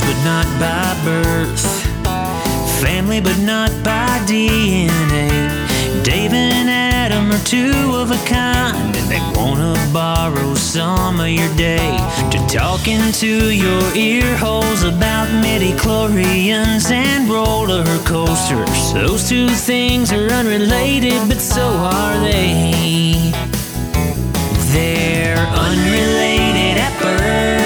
but not by birth. Family, but not by DNA. Dave and Adam are two of a kind, and they wanna borrow some of your day to talk into your ear holes about midi-chlorians and roller coasters. Those two things are unrelated, but so are they. They're unrelated at birth,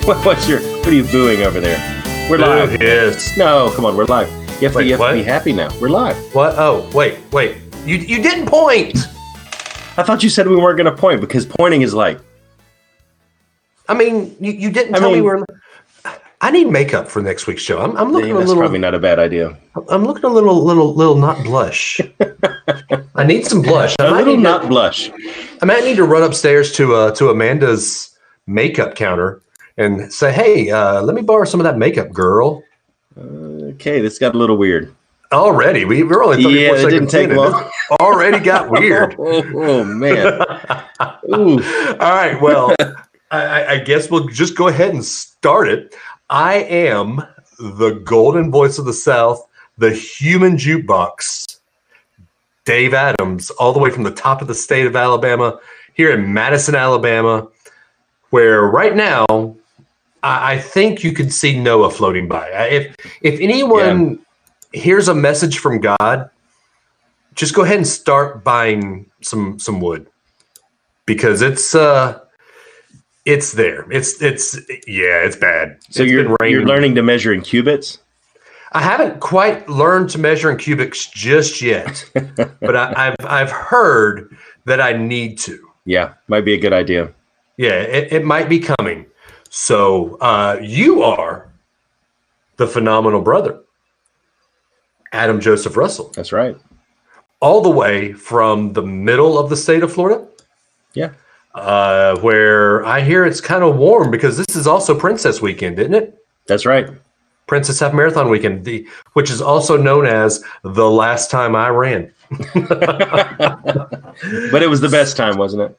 What, what's your? What are you booing over there? We're live. Yes. No, come on, we're live. You have, to, you have to be happy now. We're live. What? Oh, wait, wait. You you didn't point. I thought you said we weren't going to point because pointing is like I mean, you, you didn't I tell me we're. I need makeup for next week's show. I'm, I'm looking a little. probably not a bad idea. I'm looking a little, little, little not blush. I need some blush. I A little not to, blush. I might need to run upstairs to uh, to Amanda's makeup counter and say, "Hey, uh, let me borrow some of that makeup, girl." Okay, this got a little weird. Already, we, we're only 34 Yeah, it didn't take long. Already got weird. Oh, oh, man. All right. Well, I, I guess we'll just go ahead and start it. I am the golden voice of the South, the human jukebox, Dave Adams, all the way from the top of the state of Alabama, here in Madison, Alabama, where right now I, I think you can see Noah floating by. If if anyone hears a message from God, just go ahead and start buying some some wood because it's uh it's there. It's it's yeah, it's bad. So It's you're you're learning to measure in cubits. I haven't quite learned to measure in cubics just yet, but I, I've I've heard that I need to. Yeah, might be a good idea. Yeah, it, it might be coming. So uh, you are the phenomenal brother, Adam Joseph Russell, That's right. all the way from the middle of the state of Florida. Yeah. uh, where I hear it's kind of warm because this is also Princess Weekend, isn't it? That's right. Princess Half Marathon Weekend, the which is also known as the last time I ran. But it was the best time, wasn't it?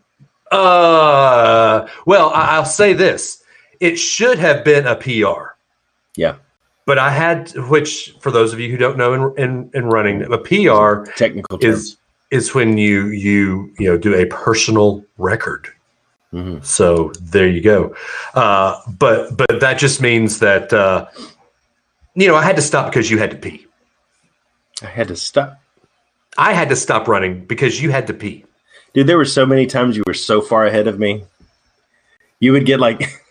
Uh, well, I, I'll say this: it should have been a PR, Yeah. but I had, which for those of you who don't know in in, in running, a PR Technical terms. is is when you you you know do a personal record. Mhm. So there you go. Uh, but but that just means that uh, you know I had to stop because you had to pee. I had to stop. I had to stop running because you had to pee. Dude, there were so many times you were so far ahead of me. You would get like,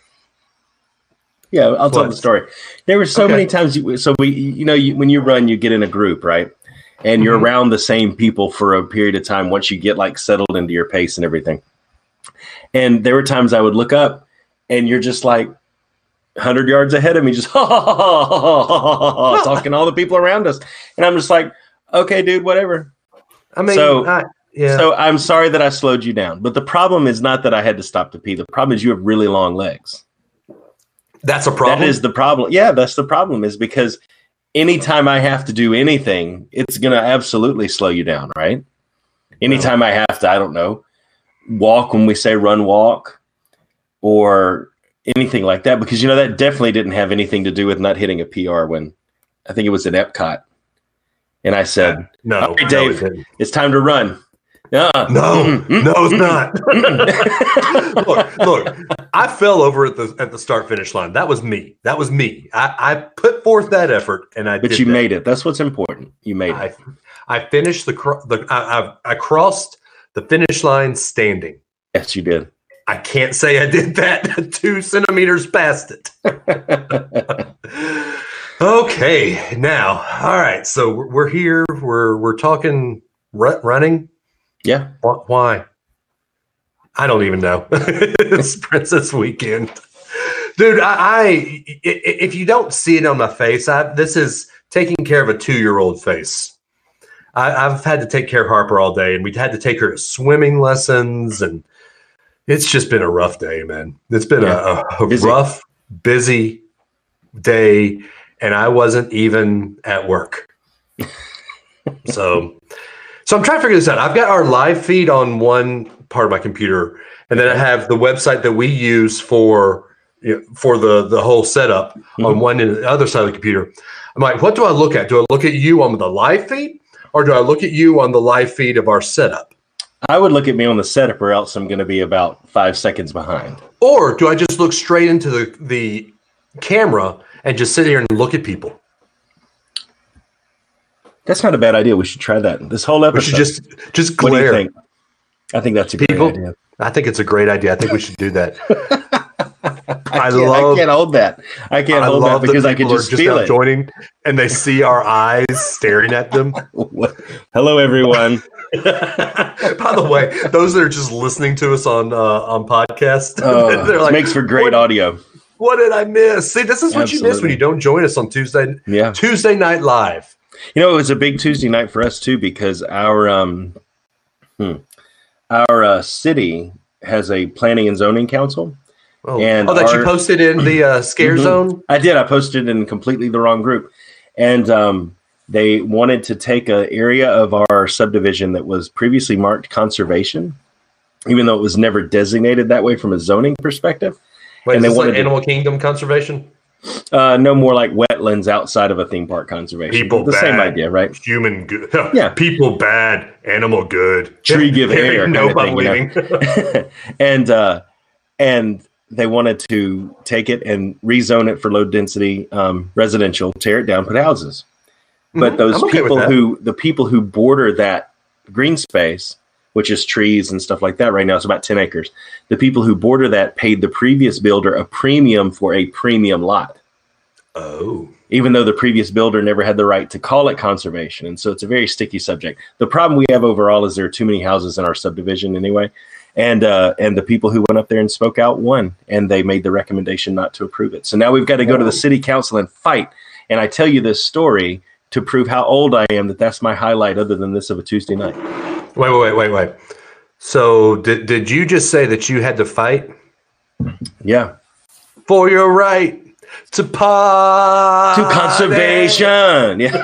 yeah, I'll tell the story. There were so Okay. many times. You, so we, you know, you, when you run, you get in a group, right? And you're Mhm. around the same people for a period of time once you get like settled into your pace and everything. And there were times I would look up, and you're just like. 100 yards ahead of me, just talking to all the people around us. And I'm just like, okay, dude, whatever. I mean, So- I, yeah. So I'm sorry that I slowed you down, but the problem is not that I had to stop to pee. The problem is you have really long legs. That's a problem. That is the problem. Yeah, that's the problem. Is because anytime I have to do anything, it's going to absolutely slow you down, right? Anytime I have to, I don't know, walk when we say run, walk, or anything like that, because you know that definitely didn't have anything to do with not hitting a PR when I think it was at Epcot, and I said no, All right, no, Dave. it it's time to run. Uh-uh. no, Mm-mm. no, it's not. look, look, I fell over at the at the start finish line. That was me. That was me. I, I put forth that effort, and I. But you that. made it. That's what's important. You made it. I, I finished the the I, I, I crossed the finish line standing. Yes, you did. I can't say I did that two centimeters past it. okay, now, all right. So we're, here. We're we're talking ru- running. Yeah. Wh- Why? I don't even know. it's Princess Weekend. dude. I, I if you don't see it on my face, I this is taking care of a two year old face. I, I've had to take care of Harper all day, and we had to take her to swimming lessons, and it's just been a rough day, man. It's been a, a, a Busy. rough, busy day, and I wasn't even at work. so, so I'm trying to figure this out. I've got our live feed on one part of my computer, and then I have the website that we use for you know, for the the whole setup on Mhm. one and the other side of the computer. I'm like, what do I look at? Do I look at you on the live feed, or do I look at you on the live feed of our setup? I would look at me on the setup, or else I'm going to be about five seconds behind. Or do I just look straight into the the camera and just sit here and look at people? That's not a bad idea. We should try that. This whole episode. We should just just what do you glare. think? I think that's a great idea. I think it's a great idea. I think we should do that. I, I love- I can't hold that. I can't I hold that because that I can people are just feel it. joining, and they see our eyes staring at them. Hello, everyone. By the way, those that are just listening to us on uh, on podcast, Oh, they're like, makes for great what, audio. What did I miss? See, this is what you miss when you don't join us on Tuesday Yeah. Tuesday night live. You know, it was a big Tuesday night for us too because our um, hmm, our uh, city has a planning and zoning council. Oh, And oh that you posted in the uh, scare Mhm. zone. I did. I posted in completely the wrong group, and um, they wanted to take an area of our subdivision that was previously marked conservation, even though it was never designated that way from a zoning perspective. Wait, And is they this like wanted to- Animal Kingdom conservation? Uh, no more like wetlands outside of a theme park conservation. People the same idea, right? Human good. Yeah. People bad. Animal good. Tree give air kind nope, thing, you leaving. and uh, and they wanted to take it and rezone it for low density um, residential, tear it down, put houses. But Mhm, those okay people who the people who border that green space, which is trees and stuff like that, right now it's about ten acres. The people who border that paid the previous builder a premium for a premium lot. Oh. even though the previous builder never had the right to call it conservation. And so it's a very sticky subject. The problem we have overall is there are too many houses in our subdivision anyway. And uh, and the people who went up there and spoke out won, and they made the recommendation not to approve it. So now we've got to go to the city council and fight. And I tell you this story to prove how old I am. That that's my highlight, other than this of a Tuesday night. Wait, wait, wait, wait, wait. So did did you just say that you had to fight Yeah, for your right to pot to conservation. Yeah,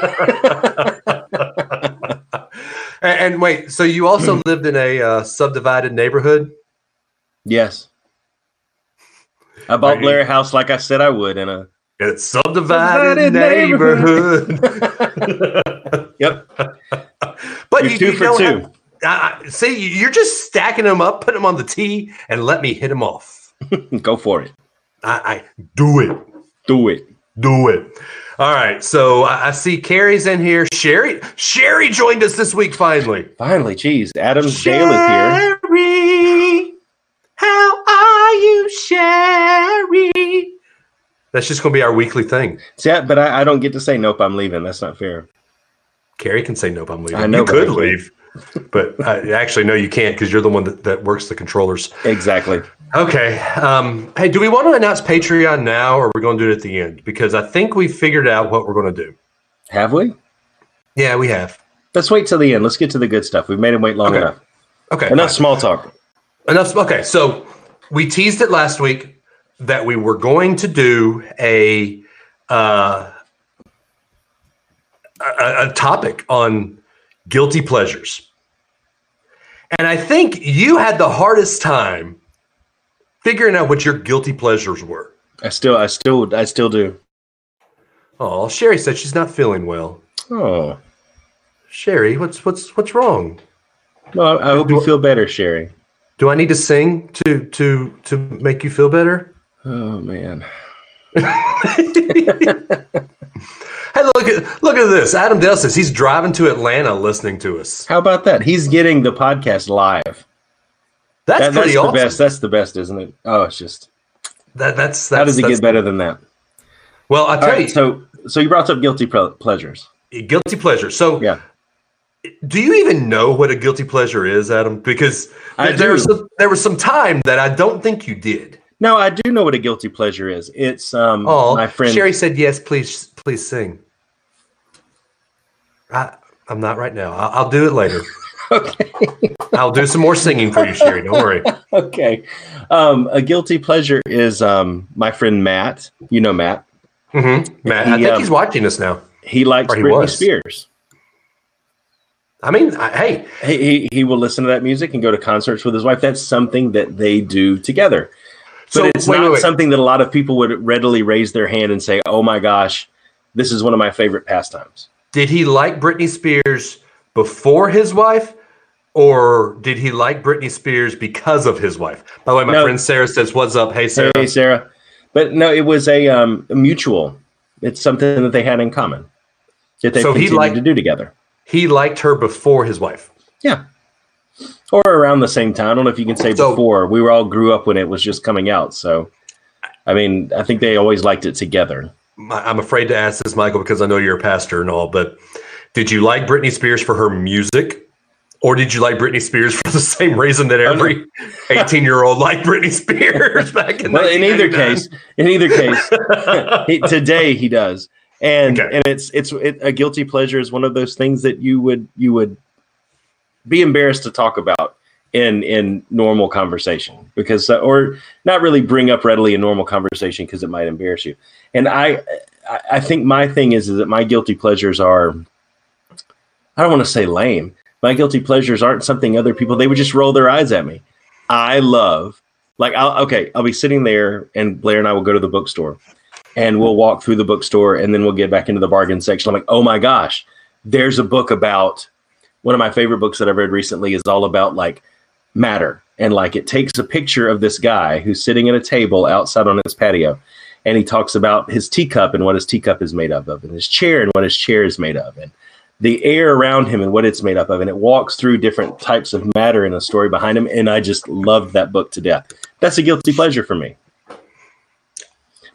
And, and wait, so you also lived in a uh, subdivided neighborhood? yes. I bought. Blair house like I said I would, in a It's subdivided, Subdivided neighborhood. yep. but You're you, two you for two. have- I- I- see, you're just stacking them up, putting them on the tee, and let me hit them off. Go for it. I, I do it. Do it. Do it. All right. So I, see Carrie's in here. Sherry, Sherry joined us this week finally. Finally, geez, Adam Dale is here. Sherry, how are you, Sherry? That's just going to be our weekly thing. Yeah, but I, I don't get to say nope. I'm leaving. That's not fair. Carrie can say nope. I'm leaving. I know, you could leave, but I, actually, no, you can't because you're the one that, that works the controllers. Exactly. Okay. Um, hey, do we want to announce Patreon now, or are we going to do it at the end? Because I think we figured out what we're going to do. Have we? Yeah, we have. Let's wait till the end. Let's get to the good stuff. We've made him wait long Okay. enough. Okay. Enough small talk. Enough. Okay, so we teased it last week that we were going to do a uh, a, a topic on guilty pleasures, and I think you had the hardest time figuring out what your guilty pleasures were. I still, I still, I still do. Oh, Sherry said she's not feeling well. Oh, Sherry, what's what's what's wrong? well, I hope you feel better, Sherry. Do I need to sing to to to make you feel better? Oh man. Hey, look at look at this. Adam Dale says he's driving to Atlanta listening to us. How about that? He's getting the podcast live. That's That- pretty that's awesome. the best. That's the best, isn't it? Oh, it's just. That, that's, that's How does it get better than that? Well, I tell right. you, So, so you brought up guilty pleasures. guilty pleasure. So, Yeah. do you even know what a guilty pleasure is, Adam? Because I there was some, there was some time that I don't think you did. No, I do know what a guilty pleasure is. It's um Oh, my friend Sherry said yes. Please, please sing. I, I'm not right now. I'll, I'll do it later. Okay. I'll do some more singing for you, Sherry. Don't worry. okay. Um a guilty pleasure is um my friend Matt. You know Matt. hmm Matt, I think um, he's watching us now. He likes Or he Britney was. Spears. I mean, I, hey, He, he he will listen to that music and go to concerts with his wife. That's something that they do together. But So, it's wait, not wait, wait. something that a lot of people would readily raise their hand and say, "Oh my gosh, this is one of my favorite pastimes." did he like Britney Spears before his wife, or did he like Britney Spears because of his wife? By the way, my No. friend Sarah says, "What's up?" Hey, Sarah. Hey, Sarah. But no, it was a, um, a mutual. It's something that they had in common that they So he liked- to do together. He liked her before his wife. Yeah. Or around the same time. I don't know if you can say So- before. We were all grew up when it was just coming out. So, I mean, I think they always liked it together. My- I'm afraid to ask this, Michael, because I know you're a pastor and all. But did you like Britney Spears for her music, or did you like Britney Spears for the same reason that every 18 year old liked Britney Spears back in? The day? Well, in either case, in either case, he, today he does, and Okay. and it's it's it, a guilty pleasure is one of those things that you would you would be embarrassed to talk about in in normal conversation because uh, or not really bring up readily in normal conversation because it might embarrass you. And I I- I think my thing is, is that my guilty pleasures are I don't want to say lame. My guilty pleasures aren't something other people they would just roll their eyes at me. I love like I'll okay, I'll be sitting there and Blair and I will go to the bookstore and we'll walk through the bookstore and then we'll get back into the bargain section. I'm like, oh my gosh, there's a book about one of my favorite books that I've read recently is all about like matter. And like it takes a picture of this guy who's sitting at a table outside on his patio. And he talks about his teacup and what his teacup is made up of, and his chair and what his chair is made of, and the air around him and what it's made up of. And it walks through different types of matter and a story behind him. And I just loved that book to death. That's a guilty pleasure for me.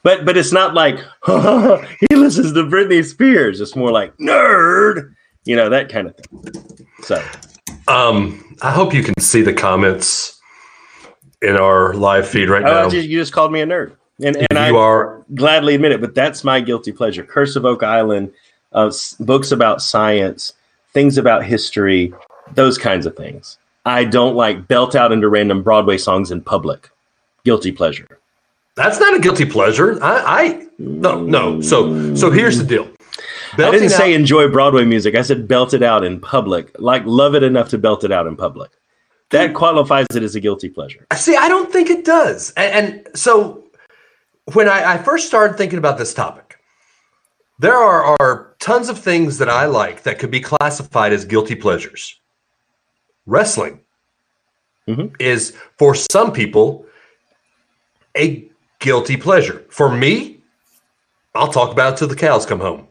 But but it's not like he listens to Britney Spears. It's more like nerd, you know, that kind of thing. So Um, I hope you can see the comments in our live feed right oh, now. just, you just called me a nerd, and and I are gladly admit it. But that's my guilty pleasure. Curse of Oak Island, uh, books about science, things about history, those kinds of things. I don't like belt out into random Broadway songs in public. Guilty pleasure. that's not a guilty pleasure. I, I no no. So so here's the deal. I didn't say out- enjoy Broadway music. I said belt it out in public. Like love it enough to belt it out in public. That qualifies it as a guilty pleasure. See, I don't think it does. And, and so when I, I first started thinking about this topic, there are, are tons of things that I like that could be classified as guilty pleasures. Wrestling Mhm. is, for some people, a guilty pleasure. For me, I'll talk about it till the cows come home.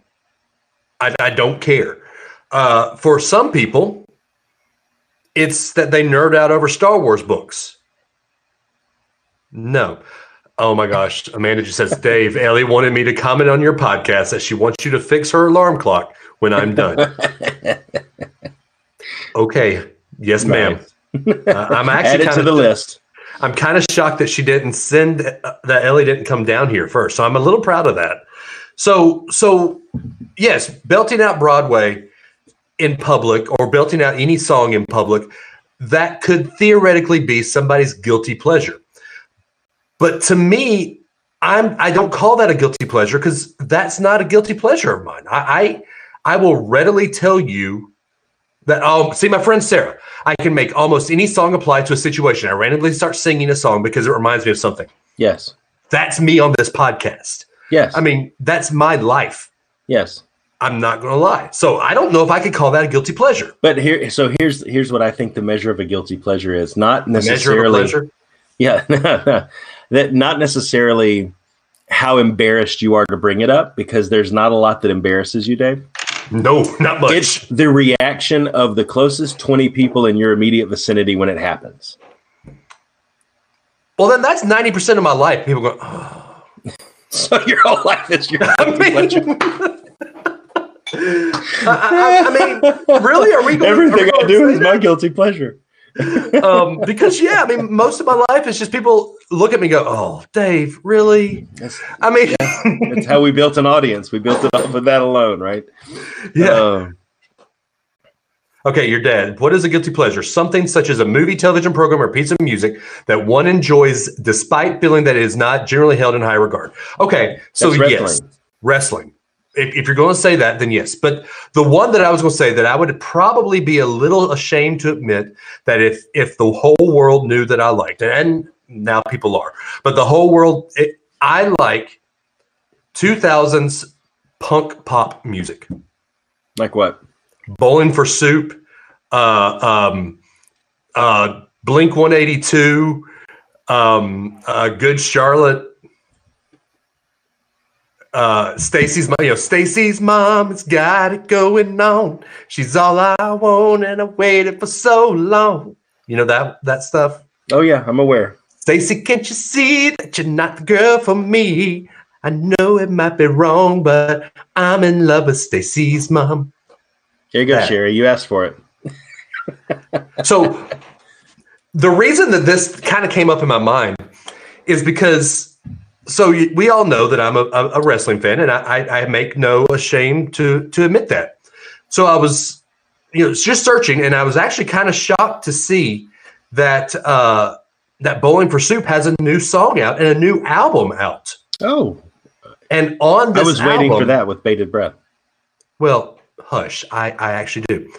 I, I don't care. Uh, for some people, it's that they nerd out over Star Wars books. No. Oh my gosh. Amanda just says, Dave, Ellie wanted me to comment on your podcast that she wants you to fix her alarm clock when I'm done. okay. Yes, ma'am. Uh, I'm actually kind to of the list. I'm kind of shocked that she didn't send uh, that Ellie didn't come down here first. So I'm a little proud of that. So so yes, belting out Broadway in public or belting out any song in public that could theoretically be somebody's guilty pleasure. But to me, I'm I don't call that a guilty pleasure because that's not a guilty pleasure of mine. I I, I will readily tell you that um see my friend Sarah, I can make almost any song apply to a situation. I randomly start singing a song because it reminds me of something. Yes. That's me on this podcast. Yes. I mean, that's my life. yes. I'm not going to lie. So I don't know if I could call that a guilty pleasure. But here, so here's here's what I think the measure of a guilty pleasure is. Not A measure of a necessarily. pleasure. Yeah, that not necessarily how embarrassed you are to bring it up because there's not a lot that embarrasses you, Dave. No, not much. It's the reaction of the closest 20 people in your immediate vicinity when it happens. well, then that's 90% of my life. People go, oh. So your whole life is your I guilty pleasure. mean, I, I- I mean, really? Are we going Everything are we I do is my guilty pleasure. um, because yeah, I mean, most of my life is just people look at me and go, "Oh, Dave, really?" That's, I mean, that's how we built an audience. We built it off of that alone, right? yeah. Uh, Okay, your dad. What is a guilty pleasure? Something such as a movie, television program, or piece of music that one enjoys despite feeling that it is not generally held in high regard. Okay, so That's yes, wrestling. wrestling. If, if you're going to say that, then yes. But the one that I was going to say that I would probably be a little ashamed to admit that if if the whole world knew that I liked it, and now people are, but the whole world, it, I like 2000s punk pop music. like what? Bowling for Soup, uh, um, uh, Blink 182, um, uh, Good Charlotte, uh, Stacy's mom. You know, Stacy's mom has got it going on. She's all I want, and I waited for so long. You know that that stuff. Oh yeah, I'm aware. Stacy, can't you see that you're not the girl for me? I know it might be wrong, but I'm in love with Stacy's mom. Here you go, Yeah. Sherry. You asked for it. So the reason that this kind of came up in my mind is because so we all know that I'm a, a a wrestling fan, and I, I, I make no shame to to admit that. So I was, you know, just searching, and I was actually kind of shocked to see that uh, that Bowling for Soup has a new song out and a new album out. Oh, And on this I was waiting for that with bated breath. Well, hush, I, I actually do.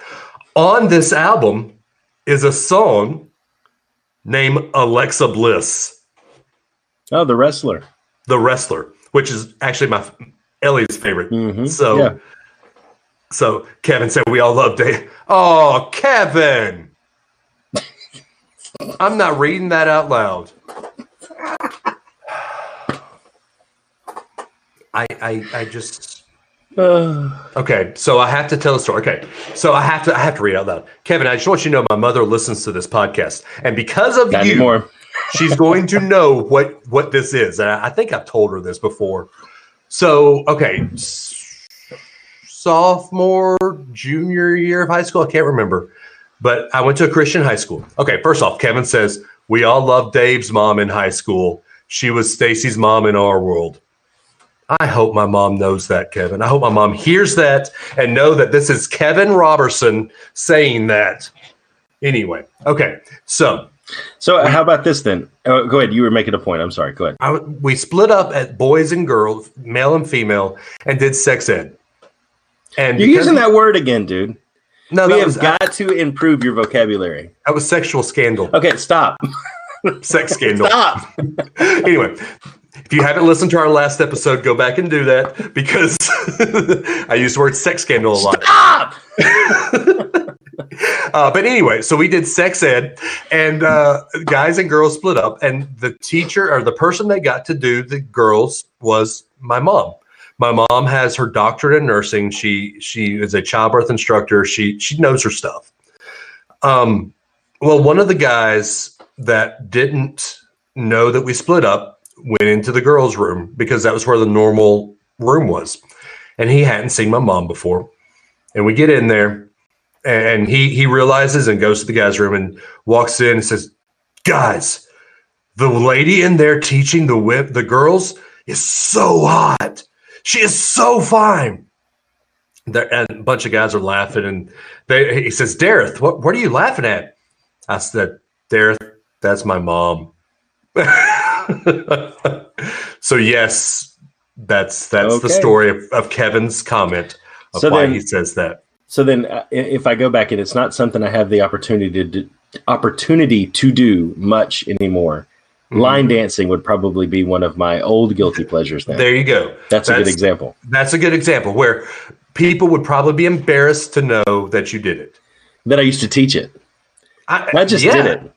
On this album is a song named Alexa Bliss, Oh, the wrestler. the wrestler, which is actually my Ellie's favorite. Mhm. So, Yeah. so Kevin said we all love Dave. Oh, Kevin. I'm not reading that out loud. I, I, I just Okay, so I have to tell a story. Okay, so I have to I have to read out loud. Kevin, I just want you to know my mother listens to this podcast, and because of not you, anymore. she's going to know what what this is. And I, I think I've told her this before. So okay, s- sophomore, junior year of high school, I can't remember, but I went to a Christian high school. Okay, first off, Kevin says we all loved Dave's mom in high school. She was Stacy's mom in our world. I hope my mom knows that, Kevin. I hope my mom hears that and know that this is Kevin Robertson saying that. Anyway, okay. So So how about this then? Oh, go ahead. You were making a point. I'm sorry. Go ahead. I, we split up at boys and girls, male and female, and did sex ed. And You're using that word again, dude. No, we have was, got to improve your vocabulary. that was sexual scandal, Okay, stop. sex scandal. Stop. anyway, if you haven't listened to our last episode, go back and do that because I use the word sex scandal a lot. Stop. Uh, but anyway, so we did sex ed, and uh, guys and girls split up, and the teacher or the person that got to do the girls was my mom. My mom has her doctorate in nursing. She she is a childbirth instructor. She she knows her stuff. Um, well, one of the guys that didn't know that we split up went into the girls' room because that was where the normal room was, and he hadn't seen my mom before. And we get in there, and he he realizes and goes to the guy's room and walks in and says, "Guys, the lady in there teaching the whip the girls is so hot. She is so fine." There, and a bunch of guys are laughing, and they, he says, "Dareth, what what are you laughing at?" I said, "Dareth, that's my mom." so yes, that's that's the story of, of Kevin's comment of So why then- he says that. So then, uh, if I go back and it's not something I have the opportunity to do, opportunity to do much anymore, Mm-hmm. line dancing would probably be one of my old guilty pleasures. Then There you go. that's a good example. That's a good example where people would probably be embarrassed to know that you did it. That I used to teach it. I, I just yeah, did it.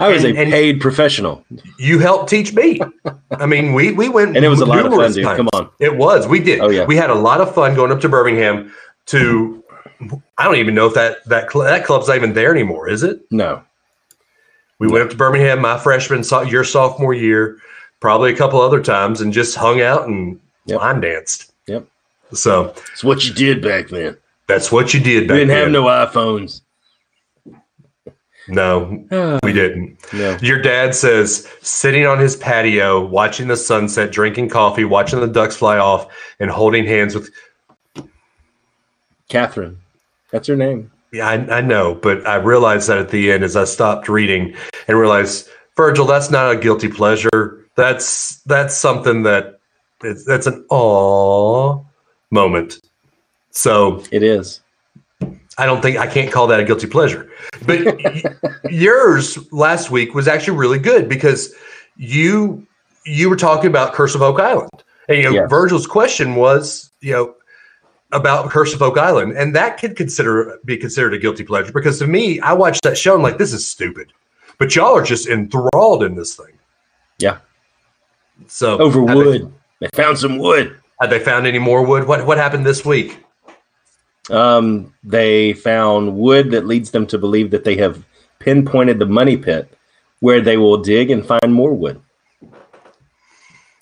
I was And- a paid professional, You helped teach me. I mean, we we went and it was a lot of fun, dude. Come on. It was. We did. Oh, yeah. We had a lot of fun going up to Birmingham to. I don't even know if that that cl- that club's not even there anymore. Is it? No, We went up to Birmingham my freshman so- your sophomore year, probably a couple other times, and just hung out and Yep. line danced. Yep. So it's what you did back then. that's what you did back then. We didn't have no iPhones. No, we didn't. No. Your dad says sitting on his patio, watching the sunset, drinking coffee, watching the ducks fly off, and holding hands with. Catherine. That's her name. Yeah, I, I know, but I realized that at the end as I stopped reading and realized, Virgil, that's not a guilty pleasure. That's that's something that it's, that's an aw moment. So It is. I don't think I can't call that a guilty pleasure. But yours last week was actually really good because you you were talking about Curse of Oak Island. And you know, Yes. Virgil's question was, you know, about Curse of Oak Island. And that could consider be considered a guilty pleasure because to me, I watched that show and like this is stupid. But y'all are just enthralled in this thing. Yeah. So Over have they- wood. They found some wood. Have they found any more wood? What what happened this week? Um, they found wood that leads them to believe that they have pinpointed the money pit where they will dig and find more wood.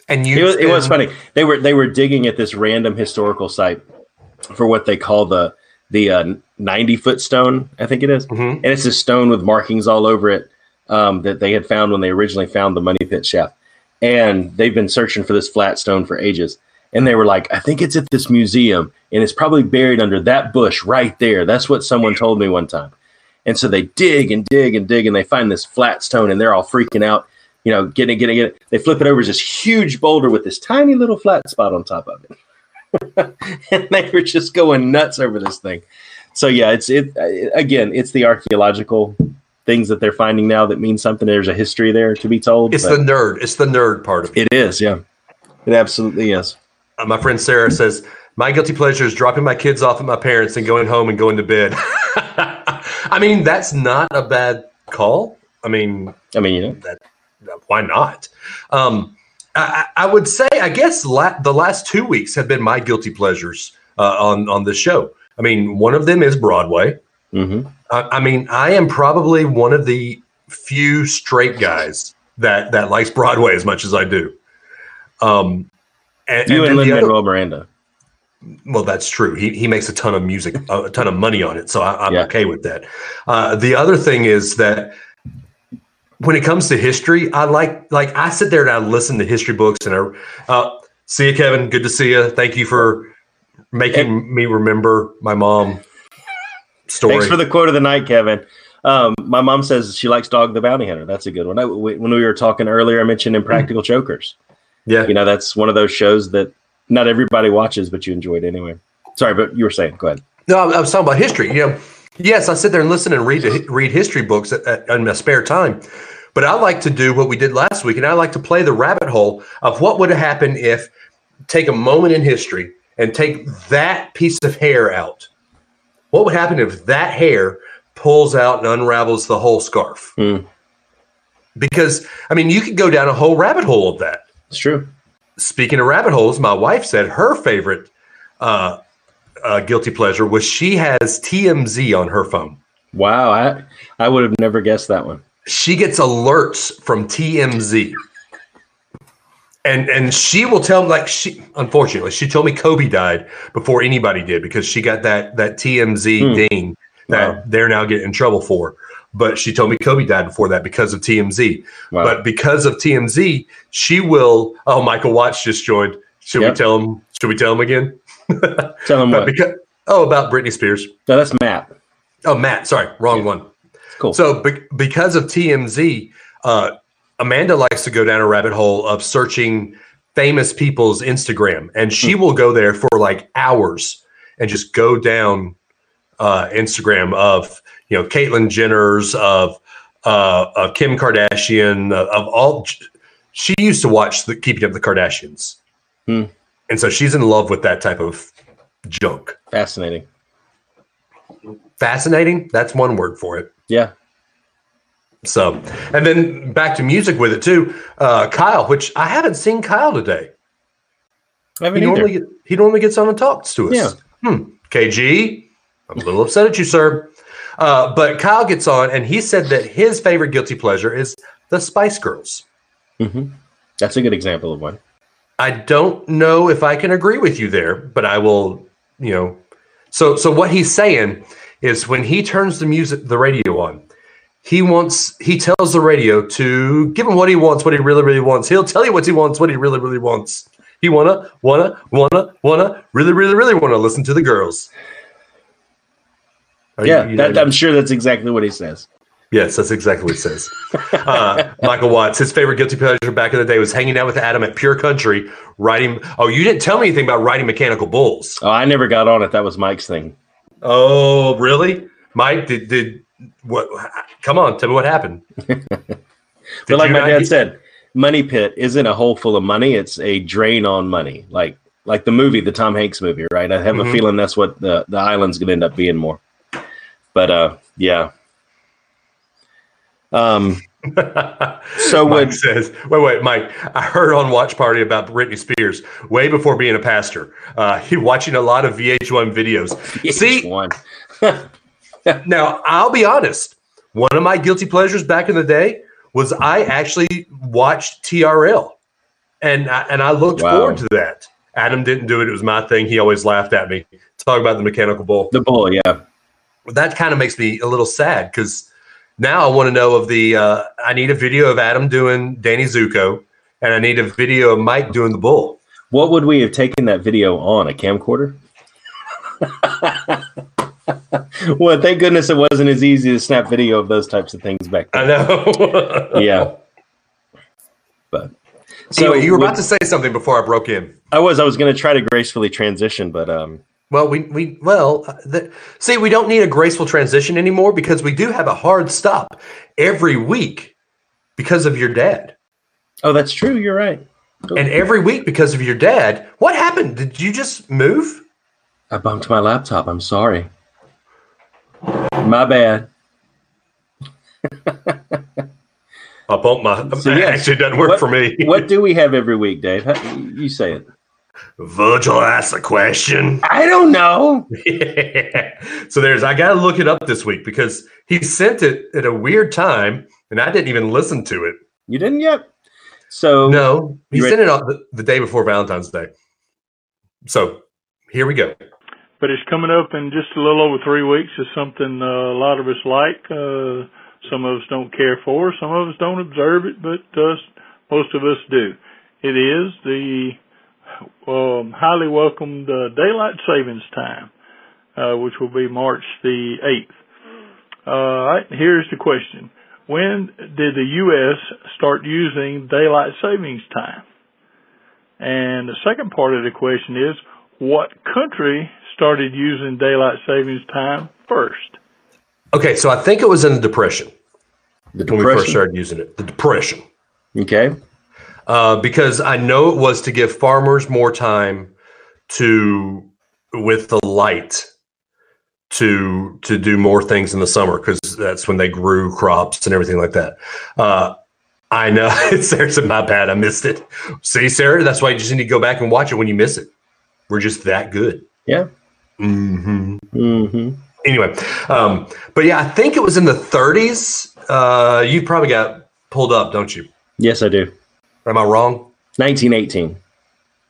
And you It was, it was funny. They were they were digging at this random historical site for what they call the the uh, ninety foot stone. I think it is. Mhm. and it's a stone with markings all over it um, that they had found when they originally found the money pit shaft. And they've been searching for this flat stone for ages. And they were like, I think it's at this museum, and it's probably buried under that bush right there. That's what someone told me one time. And so they dig and dig and dig, and they find this flat stone, and they're all freaking out, you know, getting it, getting it. They flip it over as this huge boulder with this tiny little flat spot on top of it. and they were just going nuts over this thing. So yeah, it's it again. It's the archaeological things that they're finding now that mean something. There's a history there to be told. It's the nerd. It's the nerd part of it. it is, yeah, it absolutely is. Uh, my friend Sarah says, My guilty pleasure is dropping my kids off at my parents and going home and going to bed. I mean, that's not a bad call. I mean, I mean, you know, that, why not? Um, I, I would say, I guess la- the last two weeks have been my guilty pleasures uh, on, on this show. I mean, one of them is Broadway. hmm I, I mean, I am probably one of the few straight guys that, that likes Broadway as much as I do. Um, and, you and then Lin Manuel Miranda. well, that's true. He he makes a ton of music, a ton of money on it, so I, I'm Yeah. okay with that. Uh, the other thing is that when it comes to history, I like like I sit there and I listen to history books and I uh, see you, Kevin. Good to see you. Thank you for making me remember my mom story. Thanks for the quote of the night, Kevin. Um, my mom says she likes Dog the Bounty Hunter. That's a good one. I, when we were talking earlier, I mentioned Impractical Jokers. Yeah, You know, that's one of those shows that not everybody watches, but you enjoyed anyway. Sorry, but you were saying, go ahead. No, I was talking about history. You know, yes, I sit there and listen and read read history books at, at, in my spare time. But I like to do what we did last week, and I like to play the rabbit hole of what would have happened if take a moment in history and take that piece of hair out. What would happen if that hair pulls out and unravels the whole scarf? Hmm. Because I mean, you could go down a whole rabbit hole of that It's true. speaking of rabbit holes, my wife said her favorite uh, uh, guilty pleasure was she has TMZ on her phone. Wow, I I would have never guessed that one. She gets alerts from TMZ. And and she will tell me like she unfortunately she told me Kobe died before anybody did because she got that that TMZ Hmm. ding that Wow. they're now getting in trouble for. But she told me Kobe died before that because of TMZ. Wow. But because of TMZ, she will. Oh, Michael Watts just joined. Should Yep. we tell him? Should we tell him again? Tell But what. because oh, about Britney Spears. No, that's Matt. Oh, Matt. Sorry, wrong one. Cool. So be- because of TMZ, uh, Amanda likes to go down a rabbit hole of searching famous people's Instagram, and she will go there for like hours and just go down uh, Instagram of you know Caitlyn Jenner's of uh, of Kim Kardashian of, of all. She used to watch the Keeping Up the Kardashians, Hmm. and so she's in love with that type of junk. Fascinating. Fascinating. That's one word for it. Yeah. So, and then back to music with it too. Uh, Kyle, which I haven't seen Kyle today. I haven't He either. normally he normally gets on and talks to us. Yeah. Hmm. KG, I'm a little upset at you, sir. Uh, but Kyle gets on and he said that his favorite guilty pleasure is the Spice Girls. hmm That's a good example of one. I don't know if I can agree with you there, but I will, you know. So so what he's saying is when he turns the music the radio on, he wants he tells the radio to give him what he wants, what he really, really wants. He'll tell you what he wants, what he really, really wants. He wanna, wanna, wanna, wanna, really, really, really wanna listen to the girls. Are yeah, you- you that, I'm sure that's exactly what he says. Yes, that's exactly what he says. Uh, Michael Watts, his favorite guilty pleasure back in the day was hanging out with Adam at Pure Country, riding. Oh, you didn't tell me anything about riding mechanical bulls. Oh, I never got on it. That was Mike's thing. Oh, really? Mike, did did what? Come on, tell me what happened. But like my dad get- said, money pit isn't a hole full of money; it's a drain on money. Like like the movie, the Tom Hanks movie, right? I have Mhm. a feeling that's what the the island's going to end up being more. But uh, yeah. Um. So Mike would says, wait, wait, Mike. I heard on Watch Party about Britney Spears way before being a pastor. Uh, he watching a lot of VH1 videos. See, one? Now, I'll be honest. One of my guilty pleasures back in the day was I actually watched TRL, and I, and I looked Wow. forward to that. Adam didn't do it; it was my thing. He always laughed at me. Talk about the mechanical bull. The bull, yeah. That kind of makes me a little sad because now I want to know of the. Uh, I need a video of Adam doing Danny Zuko, and I need a video of Mike doing the bull. What would we have taken that video on? A camcorder? well, thank goodness it wasn't as easy to snap video of those types of things back then. I know. Yeah. But anyway, you were would- about to say something before I broke in. I was. I was going to try to gracefully transition, but um, Well, we we well, uh, the, see, we don't need a graceful transition anymore because we do have a hard stop every week because of your dad, oh, that's true. You're right. and every week because of your dad. What happened? Did you just move? I bumped my laptop. I'm sorry. My bad. I bumped my. So, yes. Actually, it doesn't work What- for me. What do we have every week, Dave? How- You say it. Virgil asked a question. I don't know. so there's. I got to look it up this week because he sent it at a weird time, and I didn't even listen to it. You didn't yet. So No, he You sent it on the, the day before Valentine's Day. So here we go. but it's coming up in just a little over three weeks. It's something uh, a lot of us like. Uh, some of us don't care for. Some of us don't observe it, but uh, most of us do. It is the um, highly welcomed uh, daylight savings time, uh, which will be March the eighth. All right, here's the question: When did the U.S. start using daylight savings time? And the second part of the question is, what country started using daylight savings time first? Okay, so I think it was in the Depression the when we first depression. started using it. The Depression. Okay. Uh, because I know it was to give farmers more time to, with the light, to to do more things in the summer because that's when they grew crops and everything like that. Uh, I know Sarah said, "My bad, I missed it." See, Sarah, that's why you just need to go back and watch it when you miss it. We're just that good. Yeah. Mm-hmm. Mm-hmm. anyway, um, but yeah, I think it was in the 30s. Uh, you probably got pulled up, don't you? Yes, I do. Am I wrong? 1918.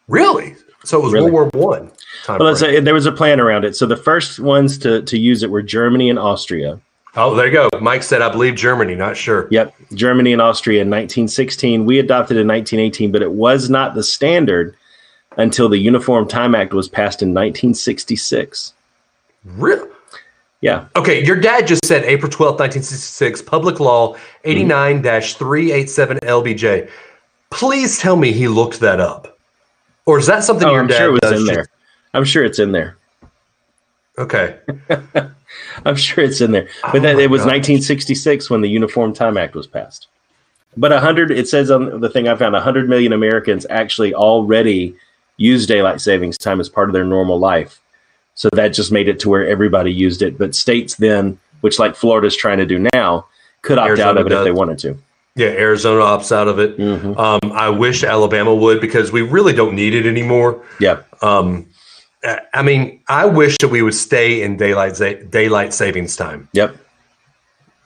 Really? So it was Really? World War One. Well, let's say there was a plan around it. So the first ones to, to use it were Germany and Austria. oh, there you go. Mike said, I believe Germany. Not sure. Yep, Germany and Austria in 1916. We adopted in 1918, but it was not the standard until the Uniform Time Act was passed in 1966. Really? Yeah, Okay, your dad just said April 12th, 1966, Public Law mm-hmm. 89 387 LBJ. Please tell me he looked that up. Or is that something oh, your I'm dad sure it was in there. I'm sure it's in there. Okay. I'm sure it's in there. But Oh that, it was gosh. 1966 when the Uniform Time Act was passed. But 100, it says on the thing I found, 100 million Americans actually already use daylight savings time as part of their normal life. So that just made it to where everybody used it. But states then, which like Florida's trying to do now, could opt out of it does. if they wanted to. Yeah, Arizona opts out of it. Mhm. Um, I wish Alabama would because we really don't need it anymore. Yeah. Um, I- mean, I wish that we would stay in daylight daylight savings time. Yep.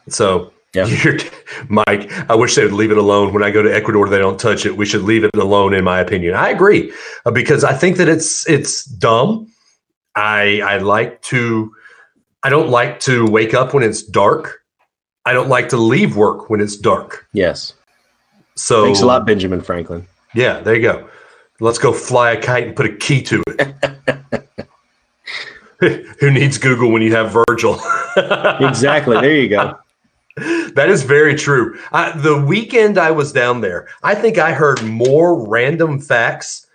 So, Yeah. you're, Mike, I wish they would leave it alone. When I go to Ecuador, they don't touch it. We should leave it alone, in my opinion. I agree uh, because I think that it's it's dumb. I I like to. I don't like to wake up when it's dark. I don't like to leave work when it's dark. Yes. So Thanks a lot, Benjamin Franklin. Yeah, there you go. Let's go fly a kite and put a key to it. Who needs Google when you have Virgil? Exactly. There you go. that is very true. I, the weekend I was down there, I think I heard more random facts,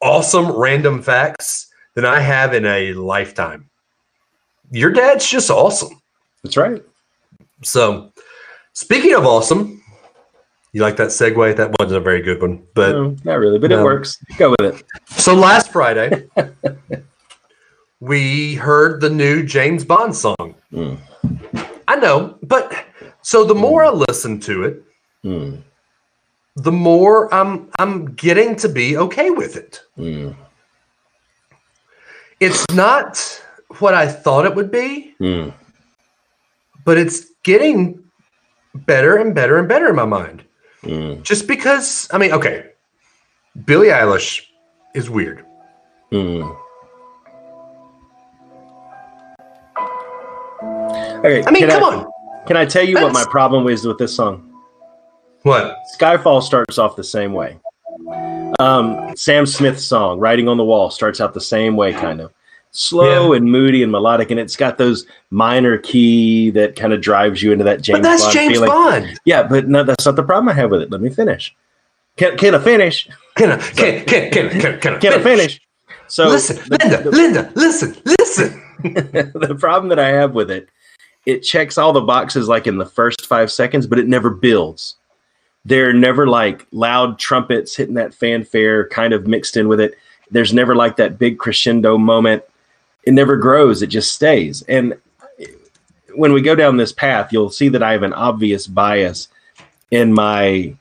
awesome random facts, than I have in a lifetime. Your dad's just awesome. That's right. So, speaking of awesome, you like that segue? That wasn't a very good one, but No, not really, but it works. Go with it. So last Friday, we heard the new James Bond song. Mm. I know, but so the more I listen to it, Mm. the more I'm I'm getting to be okay with it. Mm. It's not what I thought it would be, Mm. but it's getting better and better and better in my mind. Mm. Just because, I mean, okay, Billie Eilish is weird. Mm. Okay, I mean, come on. Can I tell you what my problem is with this song? What? Skyfall starts off the same way. Um, Sam Smith's song, Writing on the Wall, starts out the same way, kind of slow and moody and melodic, and it's got those minor key that kind of drives you into that James but that's Bond James feeling. Bond. Yeah, but no, that's not the problem I have with it. Let me finish. Can, can I finish? Can I, can, can, can, can, can, I Can I finish? So listen, the- Linda, the- Linda, listen, listen. the problem that I have with it, it checks all the boxes like in the first five seconds, but it never builds. They're never like loud trumpets hitting that fanfare kind of mixed in with it. There's never like that big crescendo moment. It never grows, it just stays. And when we go down this path, you'll see that I have an obvious bias in my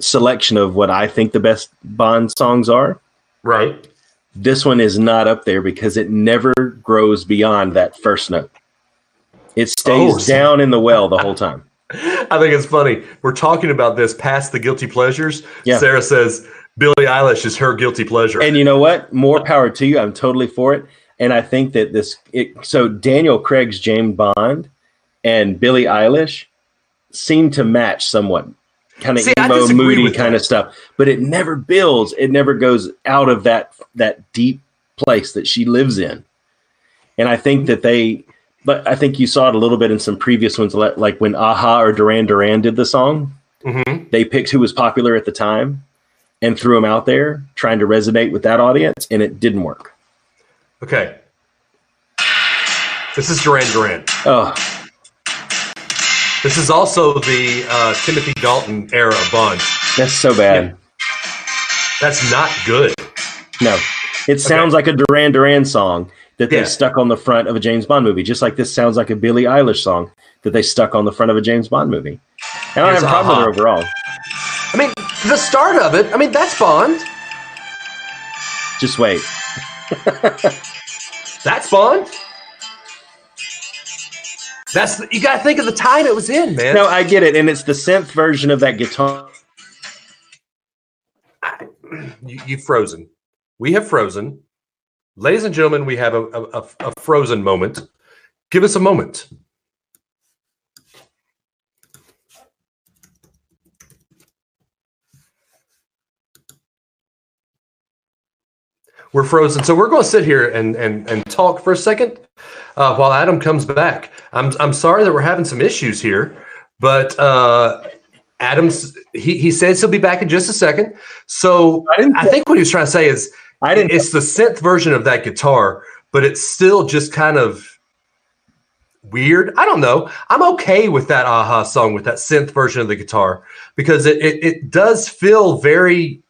selection of what I think the best Bond songs are Right. this one is not up there because it never grows beyond that first note. It stays Oh, down in the well the whole time. I think it's funny. We're talking about this past the guilty pleasures. Yeah. Sarah says Billie Eilish is her guilty pleasure. And you know what? More power to you. I'm totally for it. And I think that this it, so Daniel Craig's James Bond and Billie Eilish seem to match somewhat. Kind of emo, moody kind that. of stuff. But it never builds. It never goes out of that that deep place that she lives in. And I think that they but I think you saw it a little bit in some previous ones, like when a-ha or Duran Duran did the song. Mhm. They picked who was popular at the time and threw them out there, trying to resonate with that audience, and it didn't work. Okay. This is Duran Duran. Oh, This is also the uh, Timothy Dalton era Bond. that's so bad. That's not good. No, it sounds like a Duran Duran song that they Yeah. stuck on the front of a James Bond movie, just like this sounds like a Billie Eilish song that they stuck on the front of a James Bond movie. And I don't Here's have a problem with it Aha. overall. I mean, the start of it, I mean, that's Bond. Just wait. That's Bond. That's you got to think of the time it was in, man. No, I get it, and it's the synth version of that guitar. you, you've frozen. We have frozen. Ladies and gentlemen, we have a, a- a frozen moment. Give us a moment. We're frozen. So we're going to sit here and, and, and talk for a second uh, while Adam comes back. I'm, I'm sorry that we're having some issues here, but uh, Adam's he, he says he'll be back in just a second. So I didn't- I think what he was trying to say is I didn't. it's the synth version of that guitar, but it's still just kind of weird. I don't know. I'm okay with that a-ha song with that synth version of the guitar because it it, it does feel very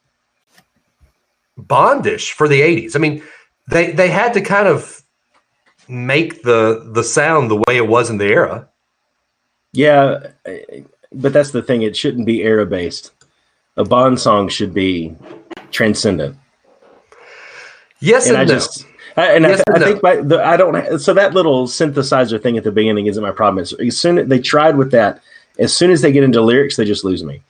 bondish for the 80s. I mean, they they had to kind of make the the sound the way it was in the era. Yeah, but that's the thing. It shouldn't be era based. A Bond song should be transcendent. Yes and and, I no. just I, and Yes I, and I think my the, I don't so that little synthesizer thing at the beginning isn't my problem. It's, as soon they tried with that, as soon as they get into lyrics, they just lose me,